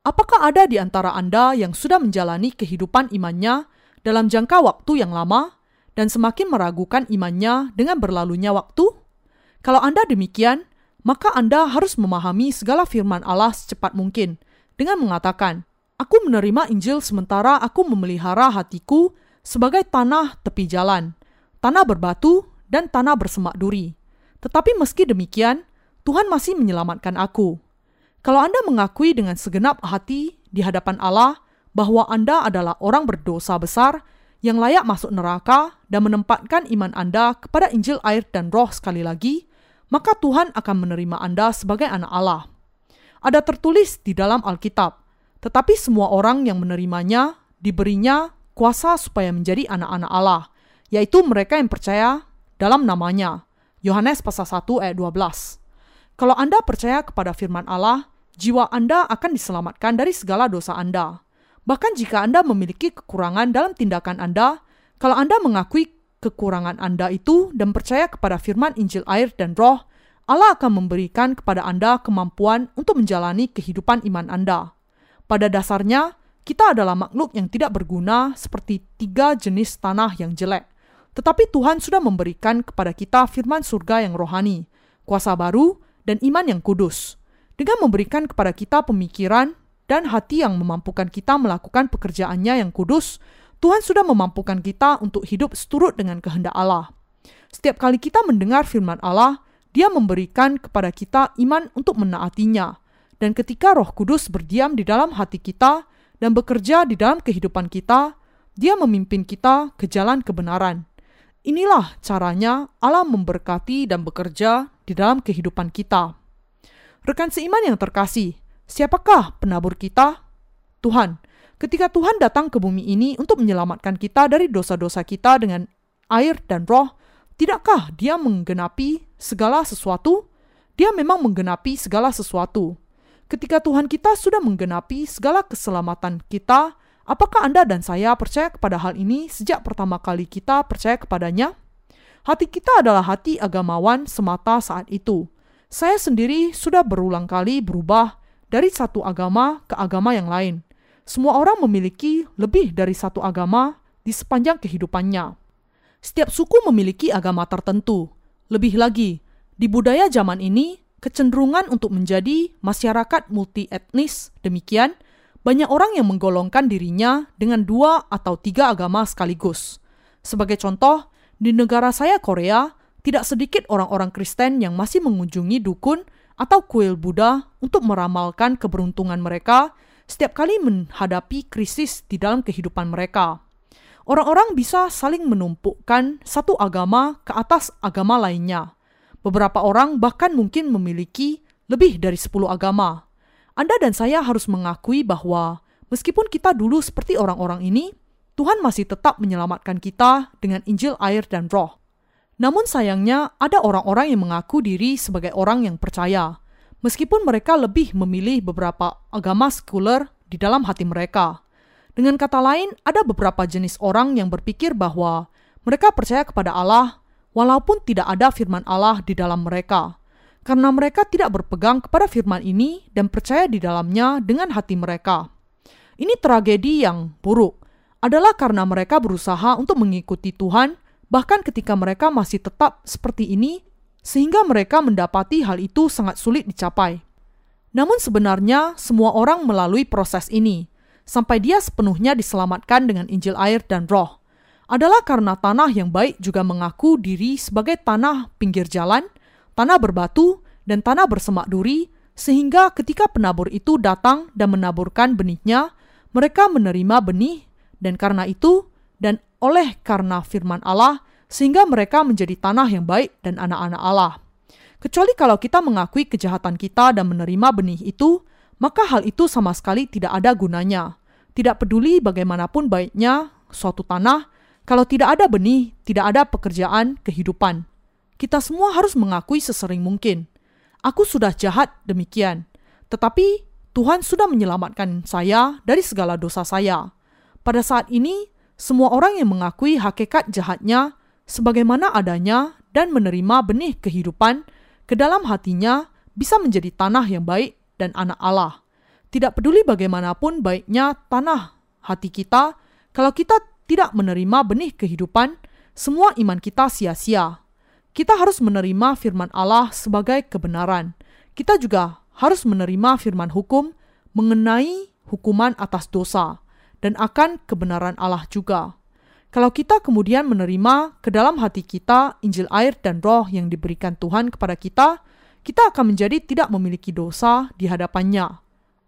Apakah ada di antara Anda yang sudah menjalani kehidupan imannya dalam jangka waktu yang lama dan semakin meragukan imannya dengan berlalunya waktu? Kalau Anda demikian, maka Anda harus memahami segala firman Allah secepat mungkin dengan mengatakan, Aku menerima Injil sementara aku memelihara hatiku sebagai tanah tepi jalan, tanah berbatu, dan tanah bersemak duri. Tetapi meski demikian, Tuhan masih menyelamatkan aku. Kalau Anda mengakui dengan segenap hati di hadapan Allah bahwa Anda adalah orang berdosa besar yang layak masuk neraka dan menempatkan iman Anda kepada Injil air dan roh sekali lagi, maka Tuhan akan menerima Anda sebagai anak Allah. Ada tertulis di dalam Alkitab, tetapi semua orang yang menerimanya diberinya kuasa supaya menjadi anak-anak Allah, yaitu mereka yang percaya dalam namanya. Yohanes pasal 1 ayat 12. Kalau Anda percaya kepada firman Allah, jiwa Anda akan diselamatkan dari segala dosa Anda. Bahkan jika Anda memiliki kekurangan dalam tindakan Anda, kalau Anda mengakui kekurangan Anda itu dan percaya kepada firman Injil air dan roh, Allah akan memberikan kepada Anda kemampuan untuk menjalani kehidupan iman Anda. Pada dasarnya, kita adalah makhluk yang tidak berguna seperti tiga jenis tanah yang jelek. Tetapi Tuhan sudah memberikan kepada kita firman surga yang rohani, kuasa baru, dan iman yang kudus. Dengan memberikan kepada kita pemikiran dan hati yang memampukan kita melakukan pekerjaannya yang kudus, Tuhan sudah memampukan kita untuk hidup seturut dengan kehendak Allah. Setiap kali kita mendengar firman Allah, dia memberikan kepada kita iman untuk menaatinya. Dan ketika roh kudus berdiam di dalam hati kita dan bekerja di dalam kehidupan kita, dia memimpin kita ke jalan kebenaran. Inilah caranya Allah memberkati dan bekerja di dalam kehidupan kita. Rekan seiman yang terkasih, Siapakah penabur kita? Tuhan. Ketika Tuhan datang ke bumi ini untuk menyelamatkan kita dari dosa-dosa kita dengan air dan roh, tidakkah Dia menggenapi segala sesuatu? Dia memang menggenapi segala sesuatu. Ketika Tuhan kita sudah menggenapi segala keselamatan kita, apakah Anda dan saya percaya kepada hal ini sejak pertama kali kita percaya kepadanya? Hati kita adalah hati agamawan semata saat itu. Saya sendiri sudah berulang kali berubah dari satu agama ke agama yang lain. Semua orang memiliki lebih dari satu agama di sepanjang kehidupannya. Setiap suku memiliki agama tertentu. Lebih lagi, di budaya zaman ini, kecenderungan untuk menjadi masyarakat multi etnis demikian, banyak orang yang menggolongkan dirinya dengan dua atau tiga agama sekaligus. Sebagai contoh, di negara saya Korea, tidak sedikit orang-orang Kristen yang masih mengunjungi dukun atau kuil Buddha untuk meramalkan keberuntungan mereka setiap kali menghadapi krisis di dalam kehidupan mereka. Orang-orang bisa saling menumpukkan satu agama ke atas agama lainnya. Beberapa orang bahkan mungkin memiliki lebih dari sepuluh agama. Anda dan saya harus mengakui bahwa meskipun kita dulu seperti orang-orang ini, Tuhan masih tetap menyelamatkan kita dengan Injil air dan roh. Namun sayangnya ada orang-orang yang mengaku diri sebagai orang yang percaya, meskipun mereka lebih memilih beberapa agama sekuler di dalam hati mereka. Dengan kata lain, ada beberapa jenis orang yang berpikir bahwa mereka percaya kepada Allah walaupun tidak ada firman Allah di dalam mereka. Karena mereka tidak berpegang kepada firman ini dan percaya di dalamnya dengan hati mereka. Ini tragedi yang buruk adalah karena mereka berusaha untuk mengikuti Tuhan bahkan ketika mereka masih tetap seperti ini, sehingga mereka mendapati hal itu sangat sulit dicapai. Namun sebenarnya semua orang melalui proses ini, sampai dia sepenuhnya diselamatkan dengan Injil air dan roh, adalah karena tanah yang baik juga mengaku diri sebagai tanah pinggir jalan, tanah berbatu, dan tanah bersemak duri, sehingga ketika penabur itu datang dan menaburkan benihnya, mereka menerima benih, dan karena itu, dan oleh karena firman Allah, sehingga mereka menjadi tanah yang baik dan anak-anak Allah. Kecuali kalau kita mengakui kejahatan kita dan menerima benih itu, maka hal itu sama sekali tidak ada gunanya. Tidak peduli bagaimanapun baiknya suatu tanah, kalau tidak ada benih, tidak ada pekerjaan kehidupan. Kita semua harus mengakui sesering mungkin. Aku sudah jahat demikian, tetapi Tuhan sudah menyelamatkan saya dari segala dosa saya. Pada saat ini, semua orang yang mengakui hakikat jahatnya sebagaimana adanya dan menerima benih kehidupan ke dalam hatinya bisa menjadi tanah yang baik dan anak Allah. Tidak peduli bagaimanapun baiknya tanah hati kita, kalau kita tidak menerima benih kehidupan, semua iman kita sia-sia. Kita harus menerima firman Allah sebagai kebenaran. Kita juga harus menerima firman hukum mengenai hukuman atas dosa dan akan kebenaran Allah juga. Kalau kita kemudian menerima ke dalam hati kita Injil air dan roh yang diberikan Tuhan kepada kita, kita akan menjadi tidak memiliki dosa di hadapannya.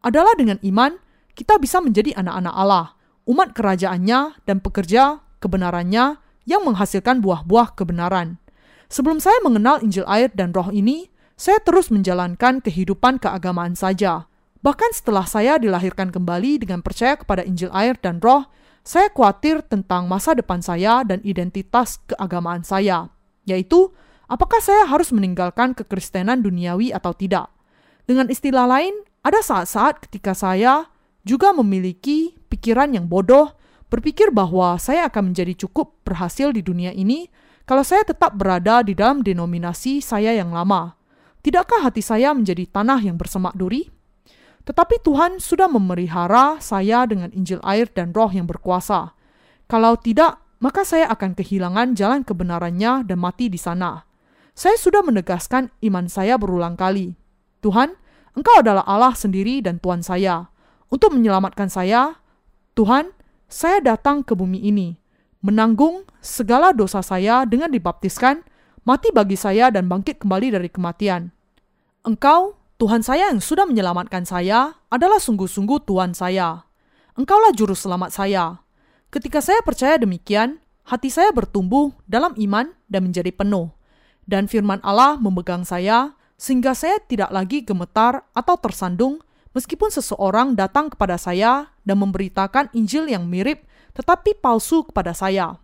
Adalah dengan iman, kita bisa menjadi anak-anak Allah, umat kerajaannya dan pekerja kebenarannya yang menghasilkan buah-buah kebenaran. Sebelum saya mengenal Injil air dan roh ini, saya terus menjalankan kehidupan keagamaan saja. Bahkan setelah saya dilahirkan kembali dengan percaya kepada Injil air dan roh, saya khawatir tentang masa depan saya dan identitas keagamaan saya, yaitu apakah saya harus meninggalkan kekristenan duniawi atau tidak. Dengan istilah lain, ada saat-saat ketika saya juga memiliki pikiran yang bodoh, berpikir bahwa saya akan menjadi cukup berhasil di dunia ini kalau saya tetap berada di dalam denominasi saya yang lama. Tidakkah hati saya menjadi tanah yang bersemak duri? Tetapi Tuhan sudah memelihara saya dengan Injil air dan roh yang berkuasa. Kalau tidak, maka saya akan kehilangan jalan kebenarannya dan mati di sana. Saya sudah menegaskan iman saya berulang kali. Tuhan, Engkau adalah Allah sendiri dan Tuhan saya. Untuk menyelamatkan saya, Tuhan, saya datang ke bumi ini, menanggung segala dosa saya dengan dibaptiskan, mati bagi saya dan bangkit kembali dari kematian. Engkau, Tuhan saya yang sudah menyelamatkan saya, adalah sungguh-sungguh Tuhan saya. Engkaulah juru selamat saya. Ketika saya percaya demikian, hati saya bertumbuh dalam iman dan menjadi penuh. Dan firman Allah memegang saya, sehingga saya tidak lagi gemetar atau tersandung meskipun seseorang datang kepada saya dan memberitakan Injil yang mirip tetapi palsu kepada saya.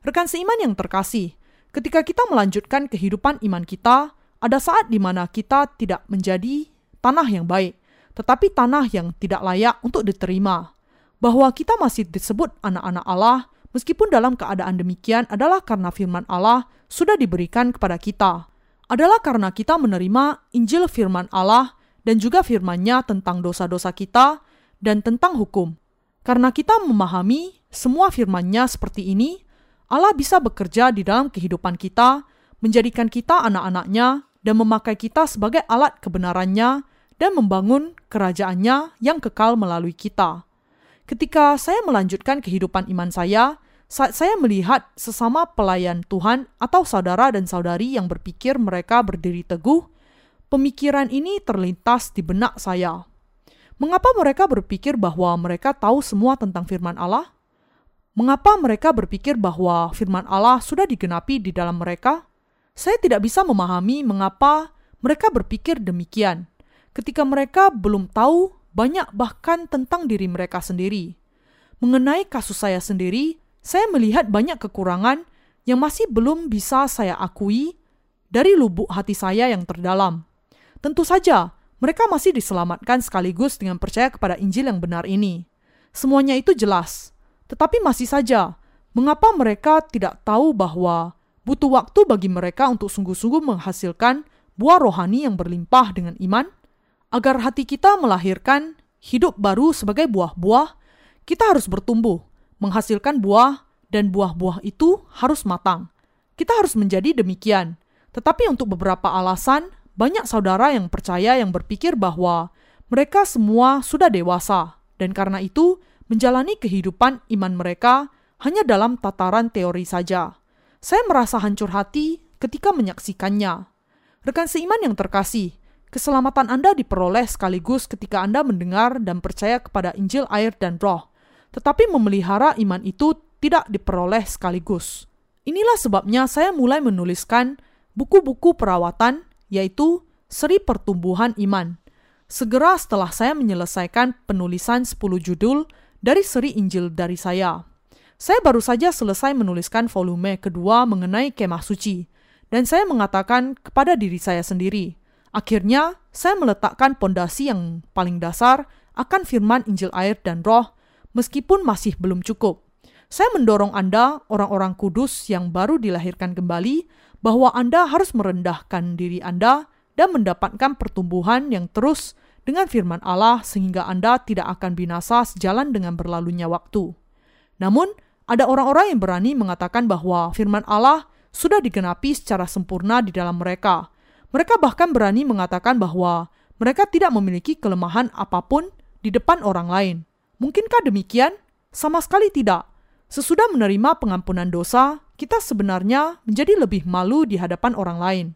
Rekan seiman yang terkasih, ketika kita melanjutkan kehidupan iman kita, ada saat di mana kita tidak menjadi tanah yang baik, tetapi tanah yang tidak layak untuk diterima. Bahwa kita masih disebut anak-anak Allah, meskipun dalam keadaan demikian adalah karena firman Allah sudah diberikan kepada kita adalah karena kita menerima Injil firman Allah dan juga firman-Nya tentang dosa-dosa kita dan tentang hukum. Karena kita memahami semua firman-Nya seperti ini, Allah bisa bekerja di dalam kehidupan kita, menjadikan kita anak-anaknya, dan memakai kita sebagai alat kebenarannya dan membangun kerajaannya yang kekal melalui kita. Ketika saya melanjutkan kehidupan iman saya, saat saya melihat sesama pelayan Tuhan atau saudara dan saudari yang berpikir mereka berdiri teguh, pemikiran ini terlintas di benak saya. Mengapa mereka berpikir bahwa mereka tahu semua tentang firman Allah? Mengapa mereka berpikir bahwa firman Allah sudah digenapi di dalam mereka? Saya tidak bisa memahami mengapa mereka berpikir demikian ketika mereka belum tahu banyak bahkan tentang diri mereka sendiri. Mengenai kasus saya sendiri, saya melihat banyak kekurangan yang masih belum bisa saya akui dari lubuk hati saya yang terdalam. Tentu saja, mereka masih diselamatkan sekaligus dengan percaya kepada Injil yang benar ini. Semuanya itu jelas, tetapi masih saja, mengapa mereka tidak tahu bahwa butuh waktu bagi mereka untuk sungguh-sungguh menghasilkan buah rohani yang berlimpah dengan iman? Agar hati kita melahirkan hidup baru sebagai buah-buah, kita harus bertumbuh menghasilkan buah dan buah-buah itu harus matang. Kita harus menjadi demikian. Tetapi untuk beberapa alasan, banyak saudara yang percaya yang berpikir bahwa mereka semua sudah dewasa dan karena itu menjalani kehidupan iman mereka hanya dalam tataran teori saja. Saya merasa hancur hati ketika menyaksikannya. Rekan seiman yang terkasih, keselamatan Anda diperoleh sekaligus ketika Anda mendengar dan percaya kepada Injil air dan roh tetapi memelihara iman itu tidak diperoleh sekaligus. Inilah sebabnya saya mulai menuliskan buku-buku perawatan, yaitu Seri Pertumbuhan Iman. Segera setelah saya menyelesaikan penulisan 10 judul dari seri Injil dari saya. Saya baru saja selesai menuliskan volume kedua mengenai kemah suci, dan saya mengatakan kepada diri saya sendiri, akhirnya saya meletakkan pondasi yang paling dasar akan firman Injil air dan roh meskipun masih belum cukup. Saya mendorong Anda, orang-orang kudus yang baru dilahirkan kembali, bahwa Anda harus merendahkan diri Anda dan mendapatkan pertumbuhan yang terus dengan firman Allah sehingga Anda tidak akan binasa sejalan dengan berlalunya waktu. Namun, ada orang-orang yang berani mengatakan bahwa firman Allah sudah digenapi secara sempurna di dalam mereka. Mereka bahkan berani mengatakan bahwa mereka tidak memiliki kelemahan apa pun di depan orang lain. Mungkinkah demikian? Sama sekali tidak. Sesudah menerima pengampunan dosa, kita sebenarnya menjadi lebih malu di hadapan orang lain.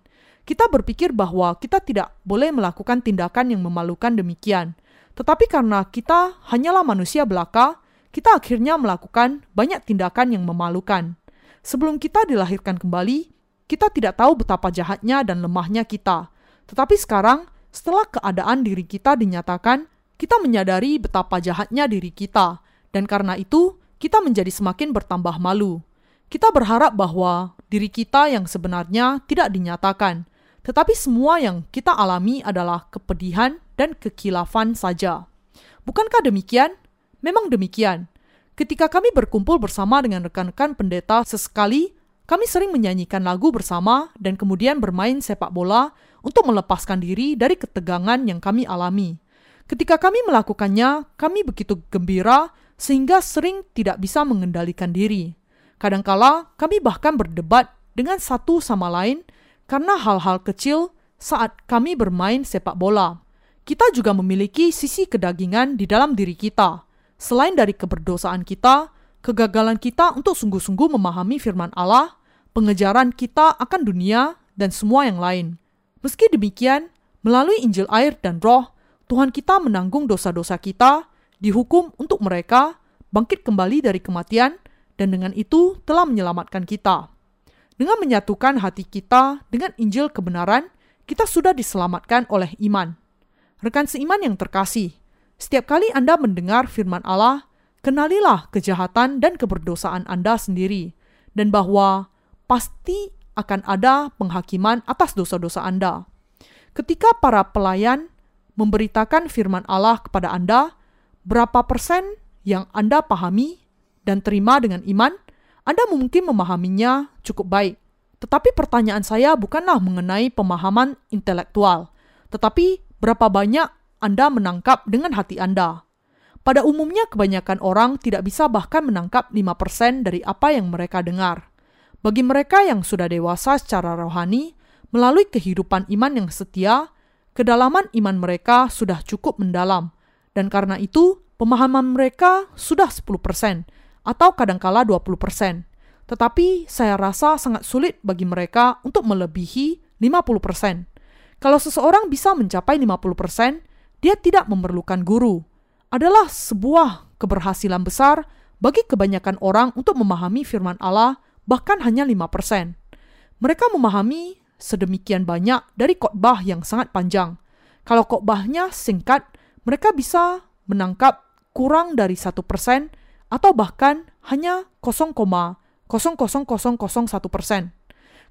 Kita berpikir bahwa kita tidak boleh melakukan tindakan yang memalukan demikian. Tetapi karena kita hanyalah manusia belaka, kita akhirnya melakukan banyak tindakan yang memalukan. Sebelum kita dilahirkan kembali, kita tidak tahu betapa jahatnya dan lemahnya kita. Tetapi sekarang, setelah keadaan diri kita dinyatakan, kita menyadari betapa jahatnya diri kita, dan karena itu kita menjadi semakin bertambah malu. Kita berharap bahwa diri kita yang sebenarnya tidak dinyatakan, tetapi semua yang kita alami adalah kepedihan dan kekilafan saja. Bukankah demikian? Memang demikian. Ketika kami berkumpul bersama dengan rekan-rekan pendeta sesekali, kami sering menyanyikan lagu bersama dan kemudian bermain sepak bola untuk melepaskan diri dari ketegangan yang kami alami. Ketika kami melakukannya, kami begitu gembira sehingga sering tidak bisa mengendalikan diri. Kadangkala kami bahkan berdebat dengan satu sama lain karena hal-hal kecil saat kami bermain sepak bola. Kita juga memiliki sisi kedagingan di dalam diri kita. Selain dari keberdosaan kita, kegagalan kita untuk sungguh-sungguh memahami firman Allah, pengejaran kita akan dunia, dan semua yang lain. Meski demikian, melalui Injil air dan roh, Tuhan kita menanggung dosa-dosa kita, dihukum untuk mereka, bangkit kembali dari kematian, dan dengan itu telah menyelamatkan kita. Dengan menyatukan hati kita dengan Injil kebenaran, kita sudah diselamatkan oleh iman. Rekan seiman yang terkasih, setiap kali Anda mendengar firman Allah, kenalilah kejahatan dan keberdosaan Anda sendiri, dan bahwa pasti akan ada penghakiman atas dosa-dosa Anda. Ketika para pelayan memberitakan firman Allah kepada Anda, berapa persen yang Anda pahami dan terima dengan iman, Anda mungkin memahaminya cukup baik. Tetapi pertanyaan saya bukanlah mengenai pemahaman intelektual, tetapi berapa banyak Anda menangkap dengan hati Anda. Pada umumnya kebanyakan orang tidak bisa bahkan menangkap 5% dari apa yang mereka dengar. Bagi mereka yang sudah dewasa secara rohani, melalui kehidupan iman yang setia, kedalaman iman mereka sudah cukup mendalam, dan karena itu pemahaman mereka sudah 10% atau kadangkala 20%. Tetapi saya rasa sangat sulit bagi mereka untuk melebihi 50%. Kalau seseorang bisa mencapai 50%, dia tidak memerlukan guru. Adalah sebuah keberhasilan besar bagi kebanyakan orang untuk memahami firman Allah bahkan hanya 5%. Mereka memahami sedemikian banyak dari khotbah yang sangat panjang. Kalau khotbahnya singkat, mereka bisa menangkap kurang dari satu persen atau bahkan hanya 0,00001 persen.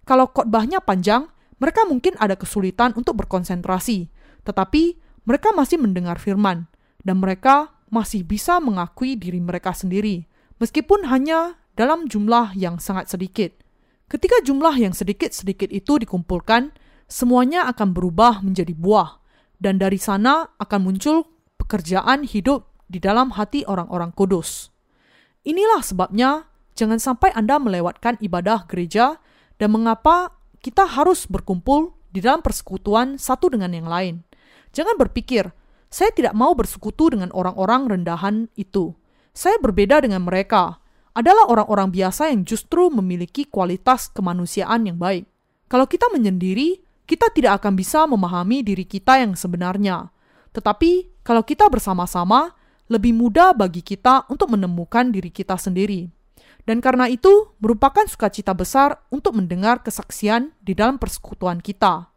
Kalau khotbahnya panjang, mereka mungkin ada kesulitan untuk berkonsentrasi, tetapi mereka masih mendengar firman, dan mereka masih bisa mengakui diri mereka sendiri, meskipun hanya dalam jumlah yang sangat sedikit. Ketika jumlah yang sedikit-sedikit itu dikumpulkan, semuanya akan berubah menjadi buah, dan dari sana akan muncul pekerjaan hidup di dalam hati orang-orang kudus. Inilah sebabnya jangan sampai Anda melewatkan ibadah gereja dan mengapa kita harus berkumpul di dalam persekutuan satu dengan yang lain. Jangan berpikir, saya tidak mau bersekutu dengan orang-orang rendahan itu. Saya berbeda dengan mereka. Adalah orang-orang biasa yang justru memiliki kualitas kemanusiaan yang baik. Kalau kita menyendiri, kita tidak akan bisa memahami diri kita yang sebenarnya. Tetapi kalau kita bersama-sama, lebih mudah bagi kita untuk menemukan diri kita sendiri. Dan karena itu, merupakan sukacita besar untuk mendengar kesaksian di dalam persekutuan kita.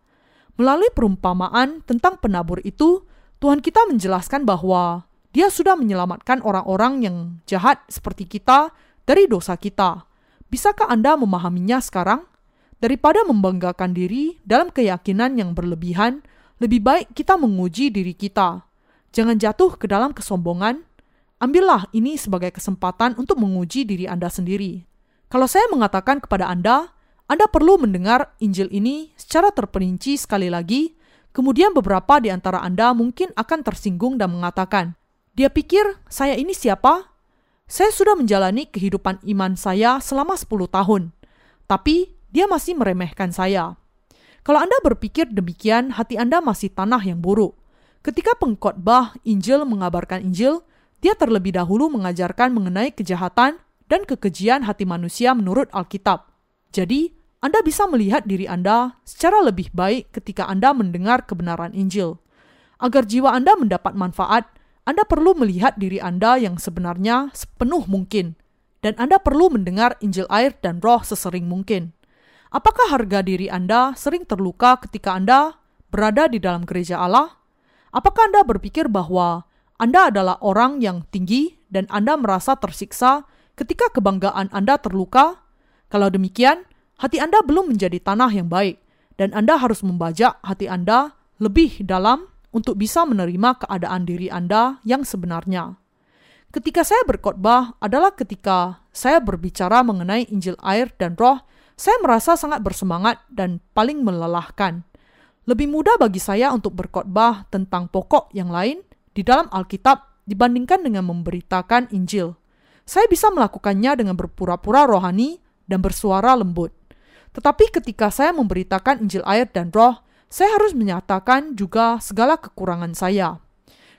Melalui perumpamaan tentang penabur itu, Tuhan kita menjelaskan bahwa Dia sudah menyelamatkan orang-orang yang jahat seperti kita dari dosa kita. Bisakah Anda memahaminya sekarang? Daripada membanggakan diri dalam keyakinan yang berlebihan, lebih baik kita menguji diri kita. Jangan jatuh ke dalam kesombongan Ambillah ini sebagai kesempatan untuk menguji diri Anda sendiri. Kalau saya mengatakan kepada Anda, Anda perlu mendengar Injil ini secara terperinci sekali lagi, kemudian beberapa di antara Anda mungkin akan tersinggung dan mengatakan, dia pikir saya ini siapa? Saya sudah menjalani kehidupan iman saya selama 10 tahun, tapi dia masih meremehkan saya. Kalau Anda berpikir demikian, hati Anda masih tanah yang buruk. Ketika pengkhotbah Injil mengabarkan Injil, dia terlebih dahulu mengajarkan mengenai kejahatan dan kekejian hati manusia menurut Alkitab. Jadi, Anda bisa melihat diri Anda secara lebih baik ketika Anda mendengar kebenaran Injil. Agar jiwa Anda mendapat manfaat, Anda perlu melihat diri Anda yang sebenarnya sepenuh mungkin, dan Anda perlu mendengar Injil air dan roh sesering mungkin. Apakah harga diri Anda sering terluka ketika Anda berada di dalam gereja Allah? Apakah Anda berpikir bahwa Anda adalah orang yang tinggi dan Anda merasa tersiksa ketika kebanggaan Anda terluka? Kalau demikian, hati Anda belum menjadi tanah yang baik, dan Anda harus membajak hati Anda lebih dalam untuk bisa menerima keadaan diri Anda yang sebenarnya. Ketika saya berkhotbah adalah ketika saya berbicara mengenai Injil air dan roh, saya merasa sangat bersemangat dan paling melelahkan. Lebih mudah bagi saya untuk berkhotbah tentang pokok yang lain di dalam Alkitab dibandingkan dengan memberitakan Injil. Saya bisa melakukannya dengan berpura-pura rohani dan bersuara lembut. Tetapi ketika saya memberitakan Injil air dan roh, saya harus menyatakan juga segala kekurangan saya.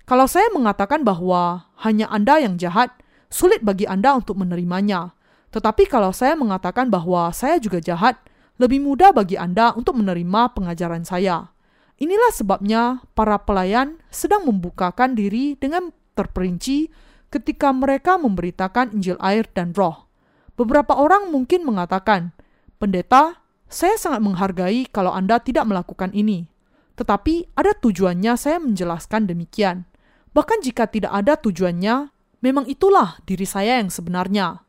Kalau saya mengatakan bahwa hanya Anda yang jahat, sulit bagi Anda untuk menerimanya. Tetapi kalau saya mengatakan bahwa saya juga jahat, lebih mudah bagi Anda untuk menerima pengajaran saya. Inilah sebabnya para pelayan sedang membukakan diri dengan terperinci ketika mereka memberitakan Injil air dan roh. Beberapa orang mungkin mengatakan, Pendeta, saya sangat menghargai kalau Anda tidak melakukan ini, tetapi ada tujuannya saya menjelaskan demikian. Bahkan jika tidak ada tujuannya, memang itulah diri saya yang sebenarnya.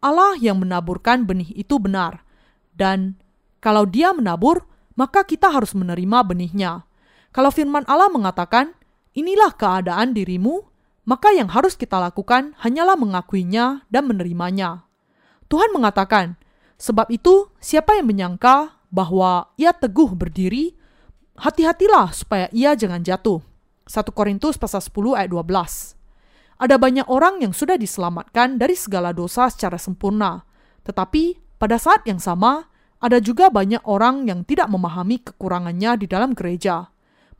Allah yang menaburkan benih itu benar, dan kalau Dia menabur, maka kita harus menerima benihnya. Kalau firman Allah mengatakan, "Inilah keadaan dirimu," maka yang harus kita lakukan hanyalah mengakuinya dan menerimanya. Tuhan mengatakan, Sebab itu, siapa yang menyangka bahwa ia teguh berdiri, hati-hatilah supaya ia jangan jatuh. 1 Korintus pasal 10 ayat 12. Ada banyak orang yang sudah diselamatkan dari segala dosa secara sempurna. Tetapi pada saat yang sama, ada juga banyak orang yang tidak memahami kekurangannya di dalam gereja.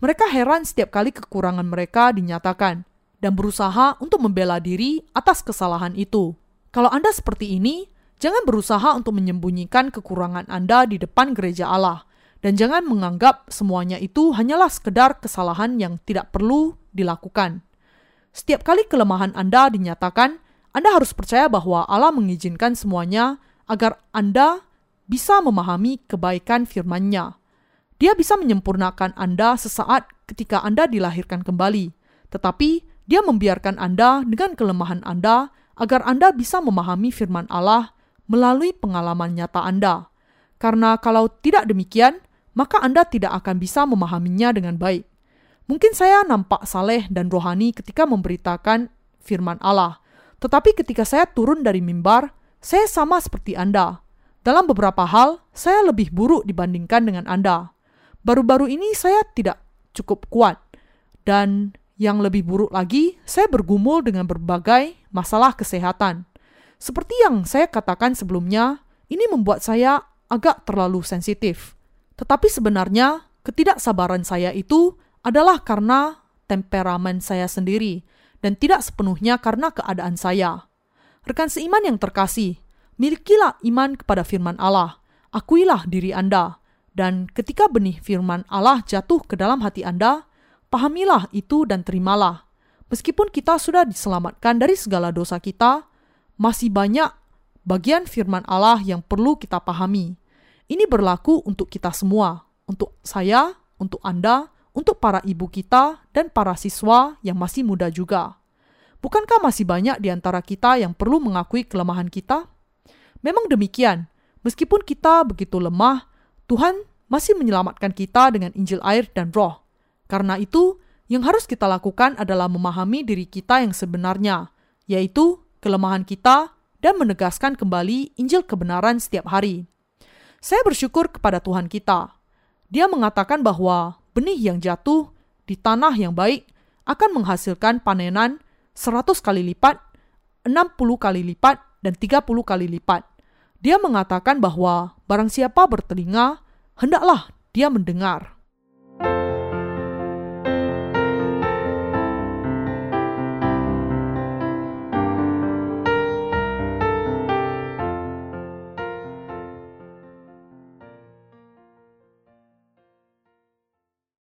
Mereka heran setiap kali kekurangan mereka dinyatakan dan berusaha untuk membela diri atas kesalahan itu. Kalau Anda seperti ini, Jangan berusaha untuk menyembunyikan kekurangan Anda di depan gereja Allah, dan jangan menganggap semuanya itu hanyalah sekedar kesalahan yang tidak perlu dilakukan. Setiap kali kelemahan Anda dinyatakan, Anda harus percaya bahwa Allah mengizinkan semuanya agar Anda bisa memahami kebaikan firman-Nya. Dia bisa menyempurnakan Anda sesaat ketika Anda dilahirkan kembali, tetapi Dia membiarkan Anda dengan kelemahan Anda agar Anda bisa memahami firman Allah melalui pengalaman nyata Anda. Karena kalau tidak demikian, maka Anda tidak akan bisa memahaminya dengan baik. Mungkin saya nampak saleh dan rohani ketika memberitakan firman Allah, tetapi ketika saya turun dari mimbar, saya sama seperti Anda. Dalam beberapa hal, saya lebih buruk dibandingkan dengan Anda. Baru-baru ini saya tidak cukup kuat, dan yang lebih buruk lagi, saya bergumul dengan berbagai masalah kesehatan. Seperti yang saya katakan sebelumnya, ini membuat saya agak terlalu sensitif. Tetapi sebenarnya, ketidaksabaran saya itu adalah karena temperamen saya sendiri dan tidak sepenuhnya karena keadaan saya. Rekan seiman yang terkasih, milikilah iman kepada firman Allah, akuilah diri Anda, dan ketika benih firman Allah jatuh ke dalam hati Anda, pahamilah itu dan terimalah. Meskipun kita sudah diselamatkan dari segala dosa kita, masih banyak bagian firman Allah yang perlu kita pahami. Ini berlaku untuk kita semua, untuk saya, untuk Anda, untuk para ibu kita, dan para siswa yang masih muda juga. Bukankah masih banyak di antara kita yang perlu mengakui kelemahan kita? Memang demikian, meskipun kita begitu lemah, Tuhan masih menyelamatkan kita dengan Injil air dan roh. Karena itu, yang harus kita lakukan adalah memahami diri kita yang sebenarnya, yaitu kelemahan kita, dan menegaskan kembali Injil kebenaran setiap hari. Saya bersyukur kepada Tuhan kita. Dia mengatakan bahwa benih yang jatuh di tanah yang baik akan menghasilkan panenan 100 kali lipat, 60 kali lipat, dan 30 kali lipat. Dia mengatakan bahwa barang siapa bertelinga, hendaklah dia mendengar.